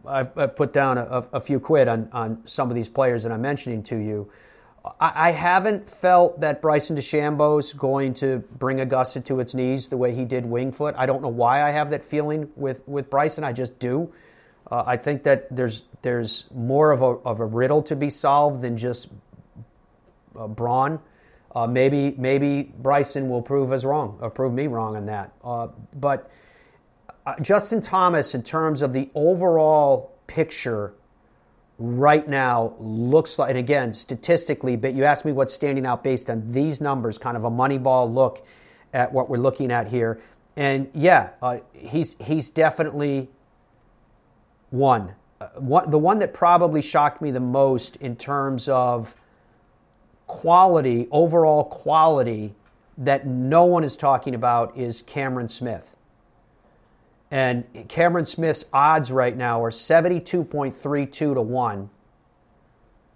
I've, I've, put down a, a, few quid on on some of these players that I'm mentioning to you. I, I haven't felt that Bryson DeChambeau is going to bring Augusta to its knees the way he did Winged Foot. I don't know why I have that feeling with with Bryson. I just do. Uh, I think that there's there's more of a of a riddle to be solved than just uh, brawn. Uh, maybe maybe Bryson will prove us wrong, or prove me wrong on that. Uh, but uh, Justin Thomas, in terms of the overall picture, right now looks like, and again statistically, but you asked me what's standing out based on these numbers, kind of a Moneyball look at what we're looking at here. And yeah, uh, he's he's definitely one. Uh. The one that probably shocked me the most in terms of quality, overall quality, that no one is talking about is Cameron Smith. And Cameron Smith's odds right now are 72.32 to 1.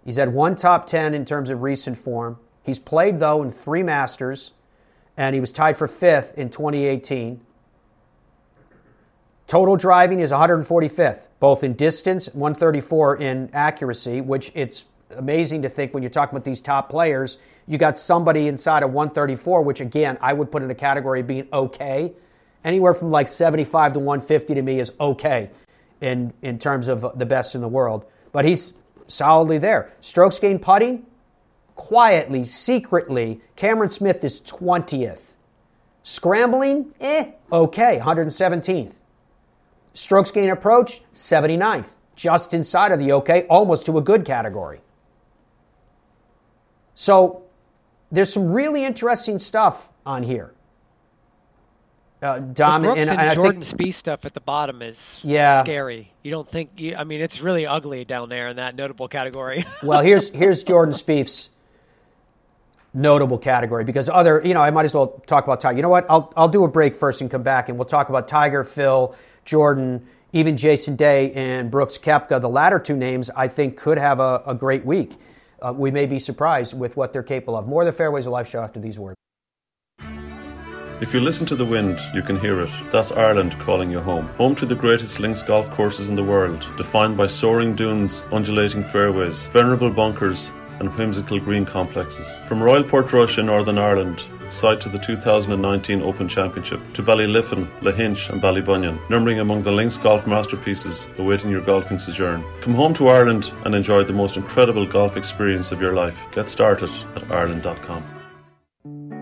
He's had one top 10 in terms of recent form. He's played, though, in three Masters, and he was tied for fifth in 2018. Total driving is 145th, both in distance, 134 in accuracy, which it's amazing to think when you're talking about these top players, you got somebody inside of 134, which again, I would put in a category of being okay. Anywhere from like 75 to 150 to me is okay in, in terms of the best in the world. But he's solidly there. Strokes gained putting, quietly, secretly, Cameron Smith is 20th. Scrambling, eh, okay, 117th. Strokes gain approach, 79th. Just inside of the okay, almost to a good category. So there's some really interesting stuff on here. Uh, Dom Brooks and, and, and Jordan think, Spieth stuff at the bottom is yeah. scary. You don't think? You, I mean, it's really ugly down there in that notable category. <laughs> well, here's here's Jordan Spieth's notable category because other, you know, I might as well talk about Tiger. You know what? I'll I'll do a break first and come back and we'll talk about Tiger, Phil, Jordan, even Jason Day and Brooks Koepka. The latter two names I think could have a, a great week uh, we may be surprised with what they're capable of. More of the Fairways of Life show after these words. If you listen to the wind, you can hear it. That's Ireland calling you home. Home to the greatest links golf courses in the world, defined by soaring dunes, undulating fairways, venerable bunkers, and whimsical green complexes. From Royal Portrush in Northern Ireland, site to the 2019 Open Championship, to Ballyliffin, Lahinch, and Ballybunion, numbering among the links golf masterpieces awaiting your golfing sojourn. Come home to Ireland and enjoy the most incredible golf experience of your life. Get started at Ireland.com.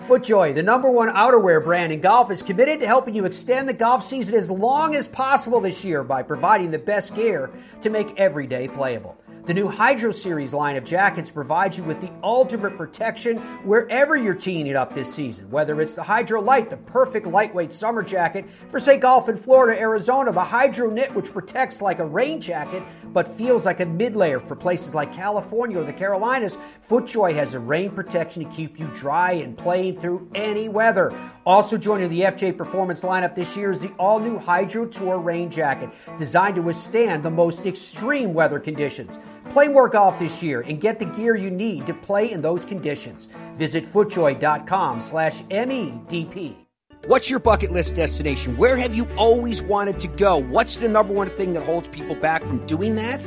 FootJoy, the number one outerwear brand in golf, is committed to helping you extend the golf season as long as possible this year by providing the best gear to make every day playable. The new Hydro Series line of jackets provides you with the ultimate protection wherever you're teeing it up this season. Whether it's the Hydro Light, the perfect lightweight summer jacket for, say, golf in Florida, Arizona, the Hydro Knit, which protects like a rain jacket but feels like a mid layer for places like California or the Carolinas, FootJoy has a rain protection to keep you dry and playing through any weather. Also joining the FJ Performance lineup this year is the all new Hydro Tour rain jacket, designed to withstand the most extreme weather conditions. Play more golf this year and get the gear you need to play in those conditions. Visit footjoy.com slash MEDP. What's your bucket list destination? Where have you always wanted to go? What's the number one thing that holds people back from doing that?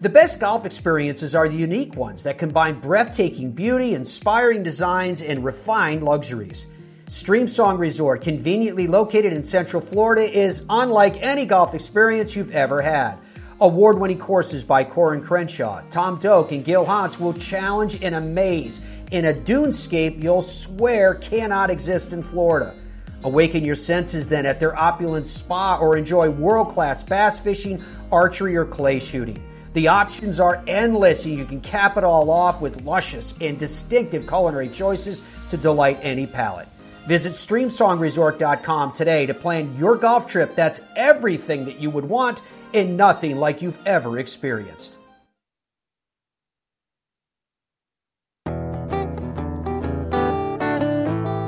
The best golf experiences are the unique ones that combine breathtaking beauty, inspiring designs, and refined luxuries. Streamsong Resort, conveniently located in Central Florida, is unlike any golf experience you've ever had. Award winning courses by Coore and Crenshaw, Tom Doak, and Gil Hanse will challenge and amaze in a dunescape you'll swear cannot exist in Florida. Awaken your senses then at their opulent spa or enjoy world class bass fishing, archery, or clay shooting. The options are endless, and you can cap it all off with luscious and distinctive culinary choices to delight any palate. Visit StreamSongResort.com today to plan your golf trip that's everything that you would want and nothing like you've ever experienced.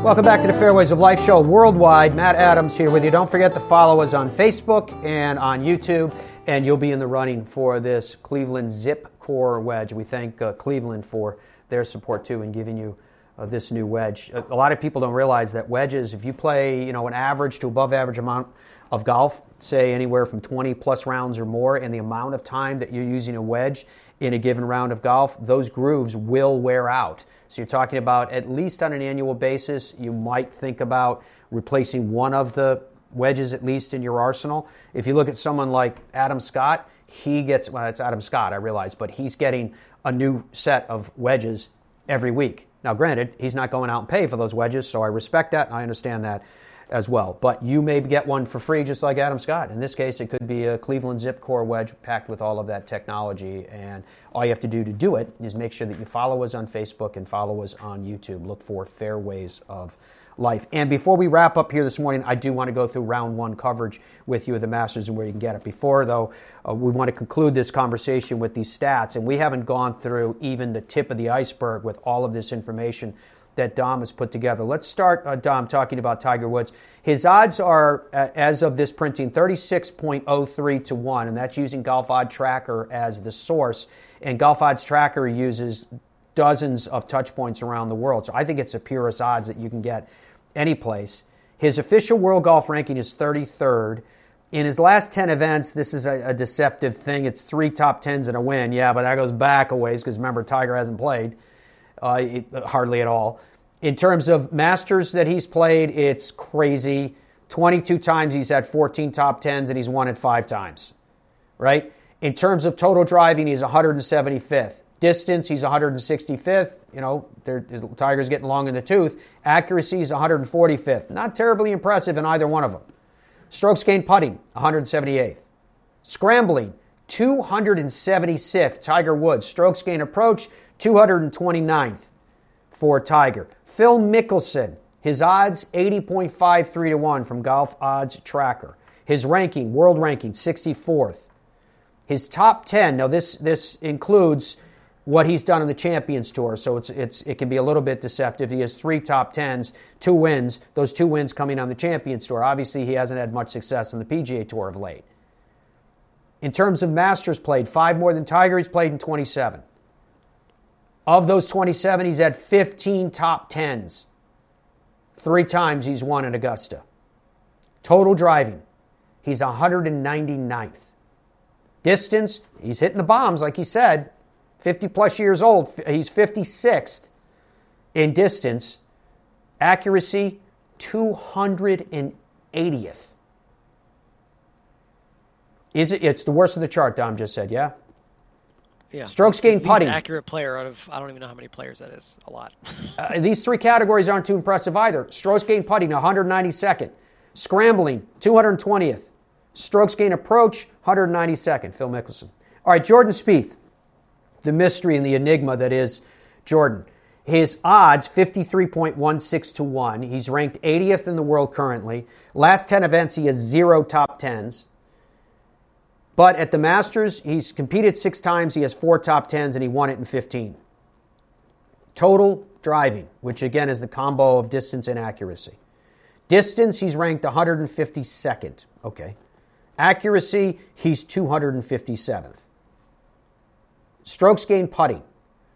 Welcome back to the Fairways of Life show worldwide. Matt Adams here with you. Don't forget to follow us on Facebook and on YouTube, and you'll be in the running for this Cleveland Zip Core wedge. We thank uh, Cleveland for their support too in giving you uh, this new wedge. A, a lot of people don't realize that wedges, if you play, you know, an average to above average amount of golf, say anywhere from 20 plus rounds or more, and the amount of time that you're using a wedge in a given round of golf, those grooves will wear out. So you're talking about at least on an annual basis, you might think about replacing one of the wedges at least in your arsenal. If you look at someone like Adam Scott, he gets, well, it's Adam Scott, I realize, but he's getting a new set of wedges every week. Now, granted, he's not going out and pay for those wedges, so I respect that and I understand that as well. But you may get one for free, just like Adam Scott. In this case, it could be a Cleveland Zip Core wedge packed with all of that technology. And all you have to do to do it is make sure that you follow us on Facebook and follow us on YouTube. Look for Fairways of Life. And before we wrap up here this morning, I do want to go through round one coverage with you of the Masters and where you can get it. Before, though, uh, we want to conclude this conversation with these stats. And we haven't gone through even the tip of the iceberg with all of this information that Dom has put together. Let's start, uh, Dom, talking about Tiger Woods. His odds are, uh, as of this printing, 36.03 to 1, and that's using Golf Odd Tracker as the source. And Golf Odds Tracker uses dozens of touch points around the world. So I think it's the purest odds that you can get any place. His official world golf ranking is 33rd. In his last 10 events, this is a, a deceptive thing. It's three top 10s and a win. Yeah, but that goes back a ways because remember, Tiger hasn't played uh, it, hardly at all. In terms of Masters that he's played, it's crazy. 22 times he's had 14 top 10s and he's won it five times, right? In terms of total driving, he's 175th. Distance, he's 165th. You know, Tiger's getting long in the tooth. Accuracy, is 145th. Not terribly impressive in either one of them. Strokes gained putting, 178th. Scrambling, 276th. Tiger Woods. Strokes gained approach, 229th for Tiger. Phil Mickelson, his odds 80.53 to 1 from Golf Odds Tracker. His ranking, world ranking, 64th. His top 10, now this, this includes what he's done on the Champions Tour, so it's, it's, it can be a little bit deceptive. He has three top 10s, two wins, those two wins coming on the Champions Tour. Obviously, he hasn't had much success on the PGA Tour of late. In terms of Masters played, five more than Tiger, he's played in 27. Of those 27, he's had 15 top 10s. Three times he's won at Augusta. Total driving, he's 199th. Distance, he's hitting the bombs, like he said. 50 plus years old. He's 56th in distance. Accuracy, 280th. Is it? It's the worst of the chart. Dom just said, yeah. Yeah. Strokes gained putting. accurate player out of I don't even know how many players that is. A lot. <laughs> uh, these three categories aren't too impressive either. Strokes gained putting 192nd, scrambling 220th, strokes gained approach 192nd. Phil Mickelson. All right, Jordan Spieth, the mystery and the enigma that is Jordan. His odds 53.16 to 1. He's ranked 80th in the world currently. Last 10 events, he has zero top 10s. But at the Masters, he's competed six times. He has four top tens, and he won it in 15. Total driving, which again is the combo of distance and accuracy. Distance, he's ranked 152nd. Okay. Accuracy, he's 257th. Strokes gained putting,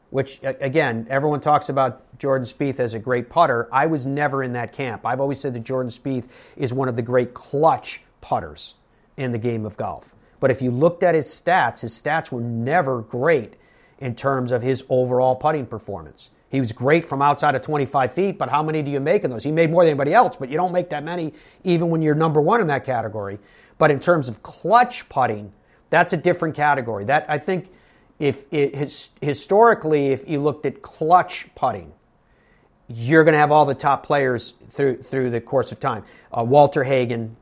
which again, everyone talks about Jordan Spieth as a great putter. I was never in that camp. I've always said that Jordan Spieth is one of the great clutch putters in the game of golf. But if you looked at his stats, his stats were never great in terms of his overall putting performance. He was great from outside of 25 feet, but how many do you make in those? He made more than anybody else, but you don't make that many even when you're number one in that category. But in terms of clutch putting, that's a different category. That I think, if it his, historically, if you looked at clutch putting, you're going to have all the top players through through the course of time. Uh, Walter Hagen,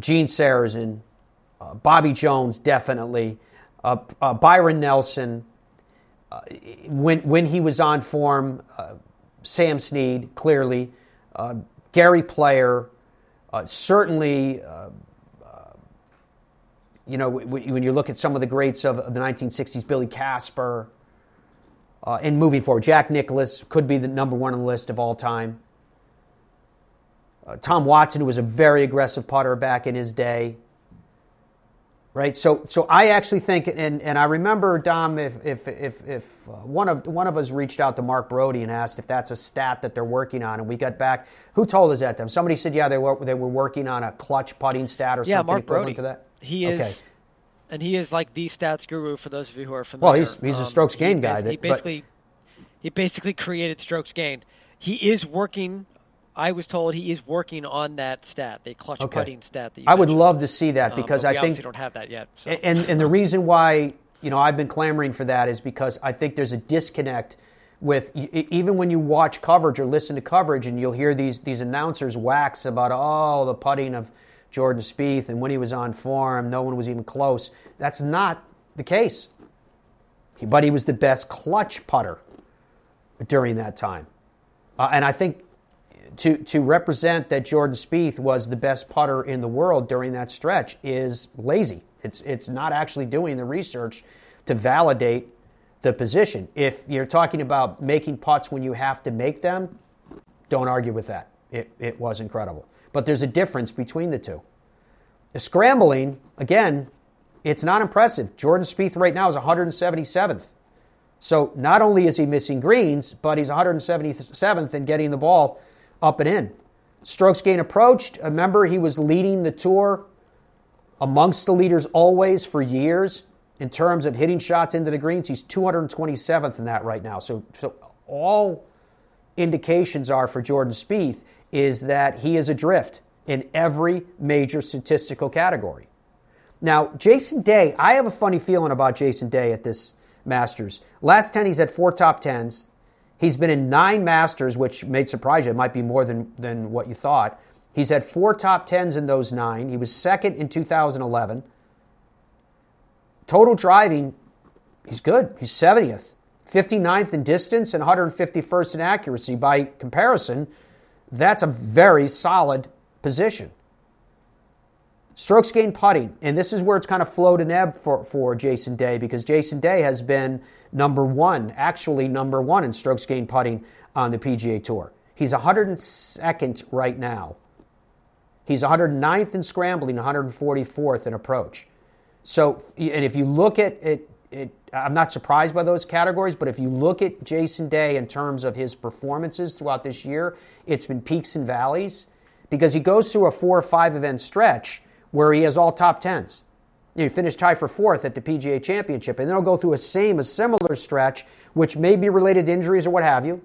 Gene Sarazen, uh, Bobby Jones, definitely, uh, uh Byron Nelson. Uh, when when he was on form, uh, Sam Snead clearly, Gary Player, certainly. you know, when you look at some of the greats of the 1960s, Billy Casper, uh, and moving forward, Jack Nicklaus could be the number one on the list of all time. Uh, Tom Watson, who was a very aggressive putter back in his day. Right, so so I actually think, and, and I remember Dom, if if if, if uh, one of one of us reached out to Mark Broadie and asked if that's a stat that they're working on, and we got back. Who told us that? Them? Somebody said, yeah, they were they were working on a clutch putting stat or yeah, something Mark Broadie. to that. He is okay and he is like the stats guru for those of you who are familiar. Well, he's he's a strokes um, gained guy. He basically he basically created strokes gained. He is working. I was told he is working on that stat, the clutch okay. putting stat. That you I would love to see that because um, I think don't have that yet. So. And and the reason why you know I've been clamoring for that is because I think there's a disconnect with even when you watch coverage or listen to coverage and you'll hear these these announcers wax about oh the putting of Jordan Spieth, and when he was on form, no one was even close. That's not the case. But he was the best clutch putter during that time. Uh, and I think to, to represent that Jordan Spieth was the best putter in the world during that stretch is lazy. It's, it's not actually doing the research to validate the position. If you're talking about making putts when you have to make them, don't argue with that. It, it was incredible. But there's a difference between the two. The scrambling, again, it's not impressive. Jordan Spieth right now is 177th. So not only is he missing greens, but he's 177th in getting the ball up and in. Strokes gain approached. Remember, he was leading the tour amongst the leaders always for years in terms of hitting shots into the greens. He's 227th in that right now. So, so all indications are for Jordan Spieth is that he is adrift in every major statistical category. Now, Jason Day, I have a funny feeling about Jason Day at this Masters. Last 10, he's had four top 10s. He's been in nine Masters, which may surprise you. It might be more than, than what you thought. He's had four top 10s in those nine. He was second in 2011. Total driving, he's good. He's 70th. 59th in distance and 151st in accuracy. By comparison, that's a very solid position. Strokes gained putting, and this is where it's kind of flowed and ebb for, for Jason Day because Jason Day has been number one, actually number one in strokes gained putting on the PGA Tour. He's 102nd right now. He's 109th in scrambling, 144th in approach. So, and if you look at it, it, I'm not surprised by those categories, but if you look at Jason Day in terms of his performances throughout this year, it's been peaks and valleys because he goes through a four or five event stretch where he has all top tens. He finished tied for fourth at the PGA Championship, and then he'll go through a same, a similar stretch, which may be related to injuries or what have you,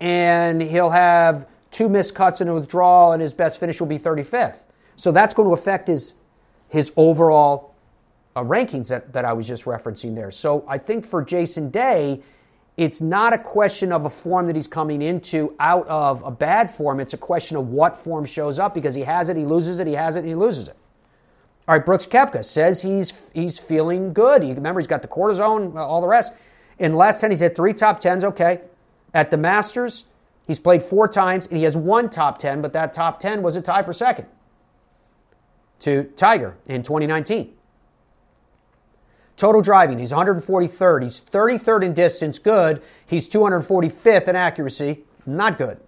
and he'll have two missed cuts and a withdrawal, and his best finish will be 35th. So that's going to affect his his overall uh, rankings that, that I was just referencing there. So I think for Jason Day, it's not a question of a form that he's coming into out of a bad form. It's a question of what form shows up because he has it, he loses it, he has it, and he loses it. All right, Brooks Koepka says he's he's feeling good. Remember, he's got the cortisone, uh, all the rest. In the last 10, he's had three top 10s, okay. At the Masters, he's played four times, and he has one top 10, but that top 10 was a tie for second to Tiger in 2019. Total driving, he's 143rd. He's 33rd in distance, good. He's 245th in accuracy, not good.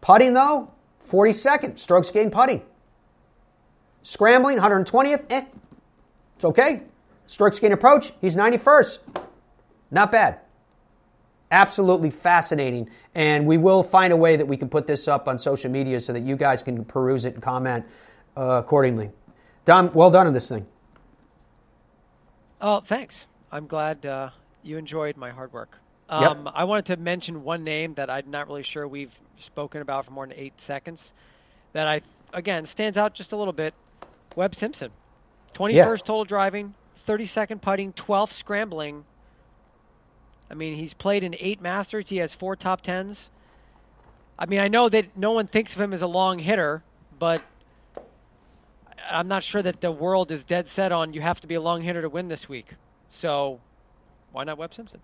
Putting, though, 42nd. Strokes gained putting. Scrambling, 120th, eh. It's okay. Strokes gained approach, he's 91st. Not bad. Absolutely fascinating. And we will find a way that we can put this up on social media so that you guys can peruse it and comment uh, accordingly. Dom, well done on this thing. Oh, thanks. I'm glad uh, you enjoyed my hard work. Um, yep. I wanted to mention one name that I'm not really sure we've spoken about for more than eight seconds. That I again stands out just a little bit. Webb Simpson, 21st yeah. total driving, 32nd putting, 12th scrambling. I mean, he's played in eight Masters. He has four top tens. I mean, I know that no one thinks of him as a long hitter, but I'm not sure that the world is dead set on you have to be a long hitter to win this week. So why not Webb Simpson?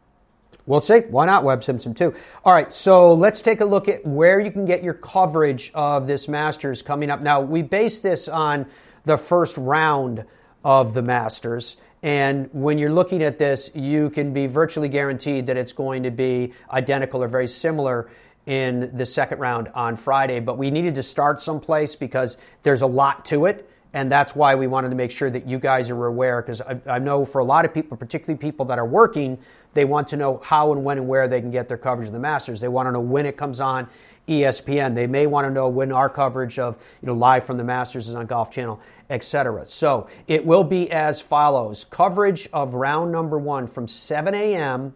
We'll see. Why not Webb Simpson too? All right, so let's take a look at where you can get your coverage of this Masters coming up. Now we base this on the first round of the Masters. And when you're looking at this, you can be virtually guaranteed that it's going to be identical or very similar in the second round on Friday. But we needed to start someplace because there's a lot to it. And that's why we wanted to make sure that you guys are aware because I, I, know for a lot of people, particularly people that are working, they want to know how and when and where they can get their coverage of the Masters. They want to know when it comes on ESPN. They may want to know when our coverage of you know live from the Masters is on Golf Channel, etc. So it will be as follows: coverage of round number one from 7 a.m.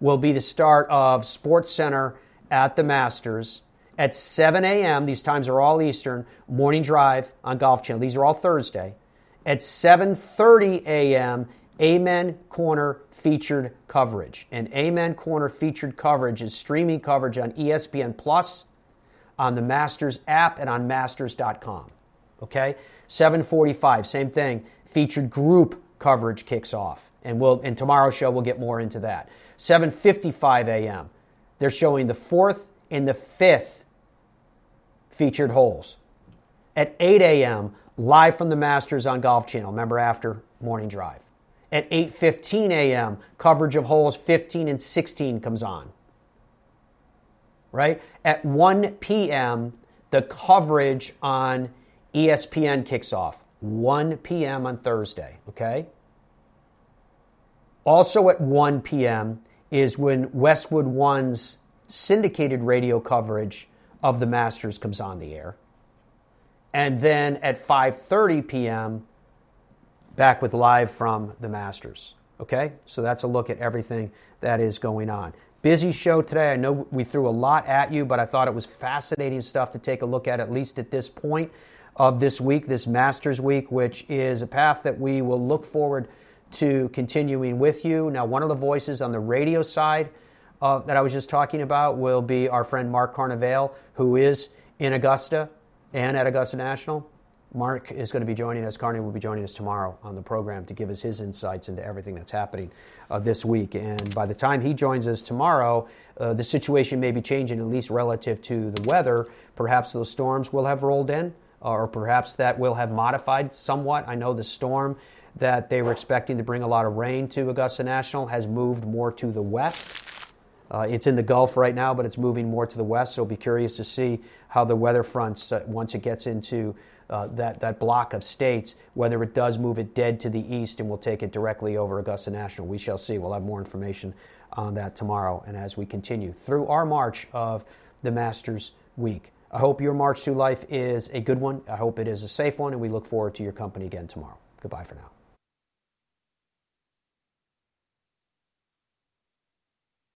will be the start of Sports Center at the Masters at 7 a.m. These times are all Eastern. Morning drive on Golf Channel. These are all Thursday. At 7:30 a.m., Amen Corner featured coverage. And Amen Corner featured coverage is streaming coverage on ESPN Plus, on the Masters app, and on Masters.com. Okay, 7:45, same thing. Featured group coverage kicks off, and we'll in tomorrow's show we'll get more into that. 7:55 a.m. They're showing the fourth and the fifth featured holes. At 8 a.m., live from the Masters on Golf Channel. Remember after morning drive. At 8:15 a.m., coverage of holes 15 and 16 comes on. Right? At 1 p.m., the coverage on ESPN kicks off. 1 p.m. on Thursday, okay? Also at 1 p.m. is when Westwood One's syndicated radio coverage of the Masters comes on the air. And then at 5:30 p.m. back with live from the Masters. Okay? So that's a look at everything that is going on. Busy show today. I know we threw a lot at you, but I thought it was fascinating stuff to take a look at at least at this point of this week, this Masters week, which is a path that we will look forward to continuing with you. Now, one of the voices on the radio side uh, that I was just talking about will be our friend Mark Carnevale, who is in Augusta and at Augusta National. Mark is going to be joining us. Carney will be joining us tomorrow on the program to give us his insights into everything that's happening uh, this week. And by the time he joins us tomorrow, uh, the situation may be changing, at least relative to the weather. Perhaps those storms will have rolled in, or perhaps that will have modified somewhat. I know the storm that they were expecting to bring a lot of rain to Augusta National has moved more to the west. Uh, it's in the Gulf right now, but it's moving more to the west, so be curious to see how the weather fronts, uh, once it gets into uh, that, that block of states, whether it does move it dead to the east and will take it directly over Augusta National. We shall see. We'll have more information on that tomorrow and as we continue through our march of the Masters Week. I hope your march through life is a good one. I hope it is a safe one, and we look forward to your company again tomorrow. Goodbye for now.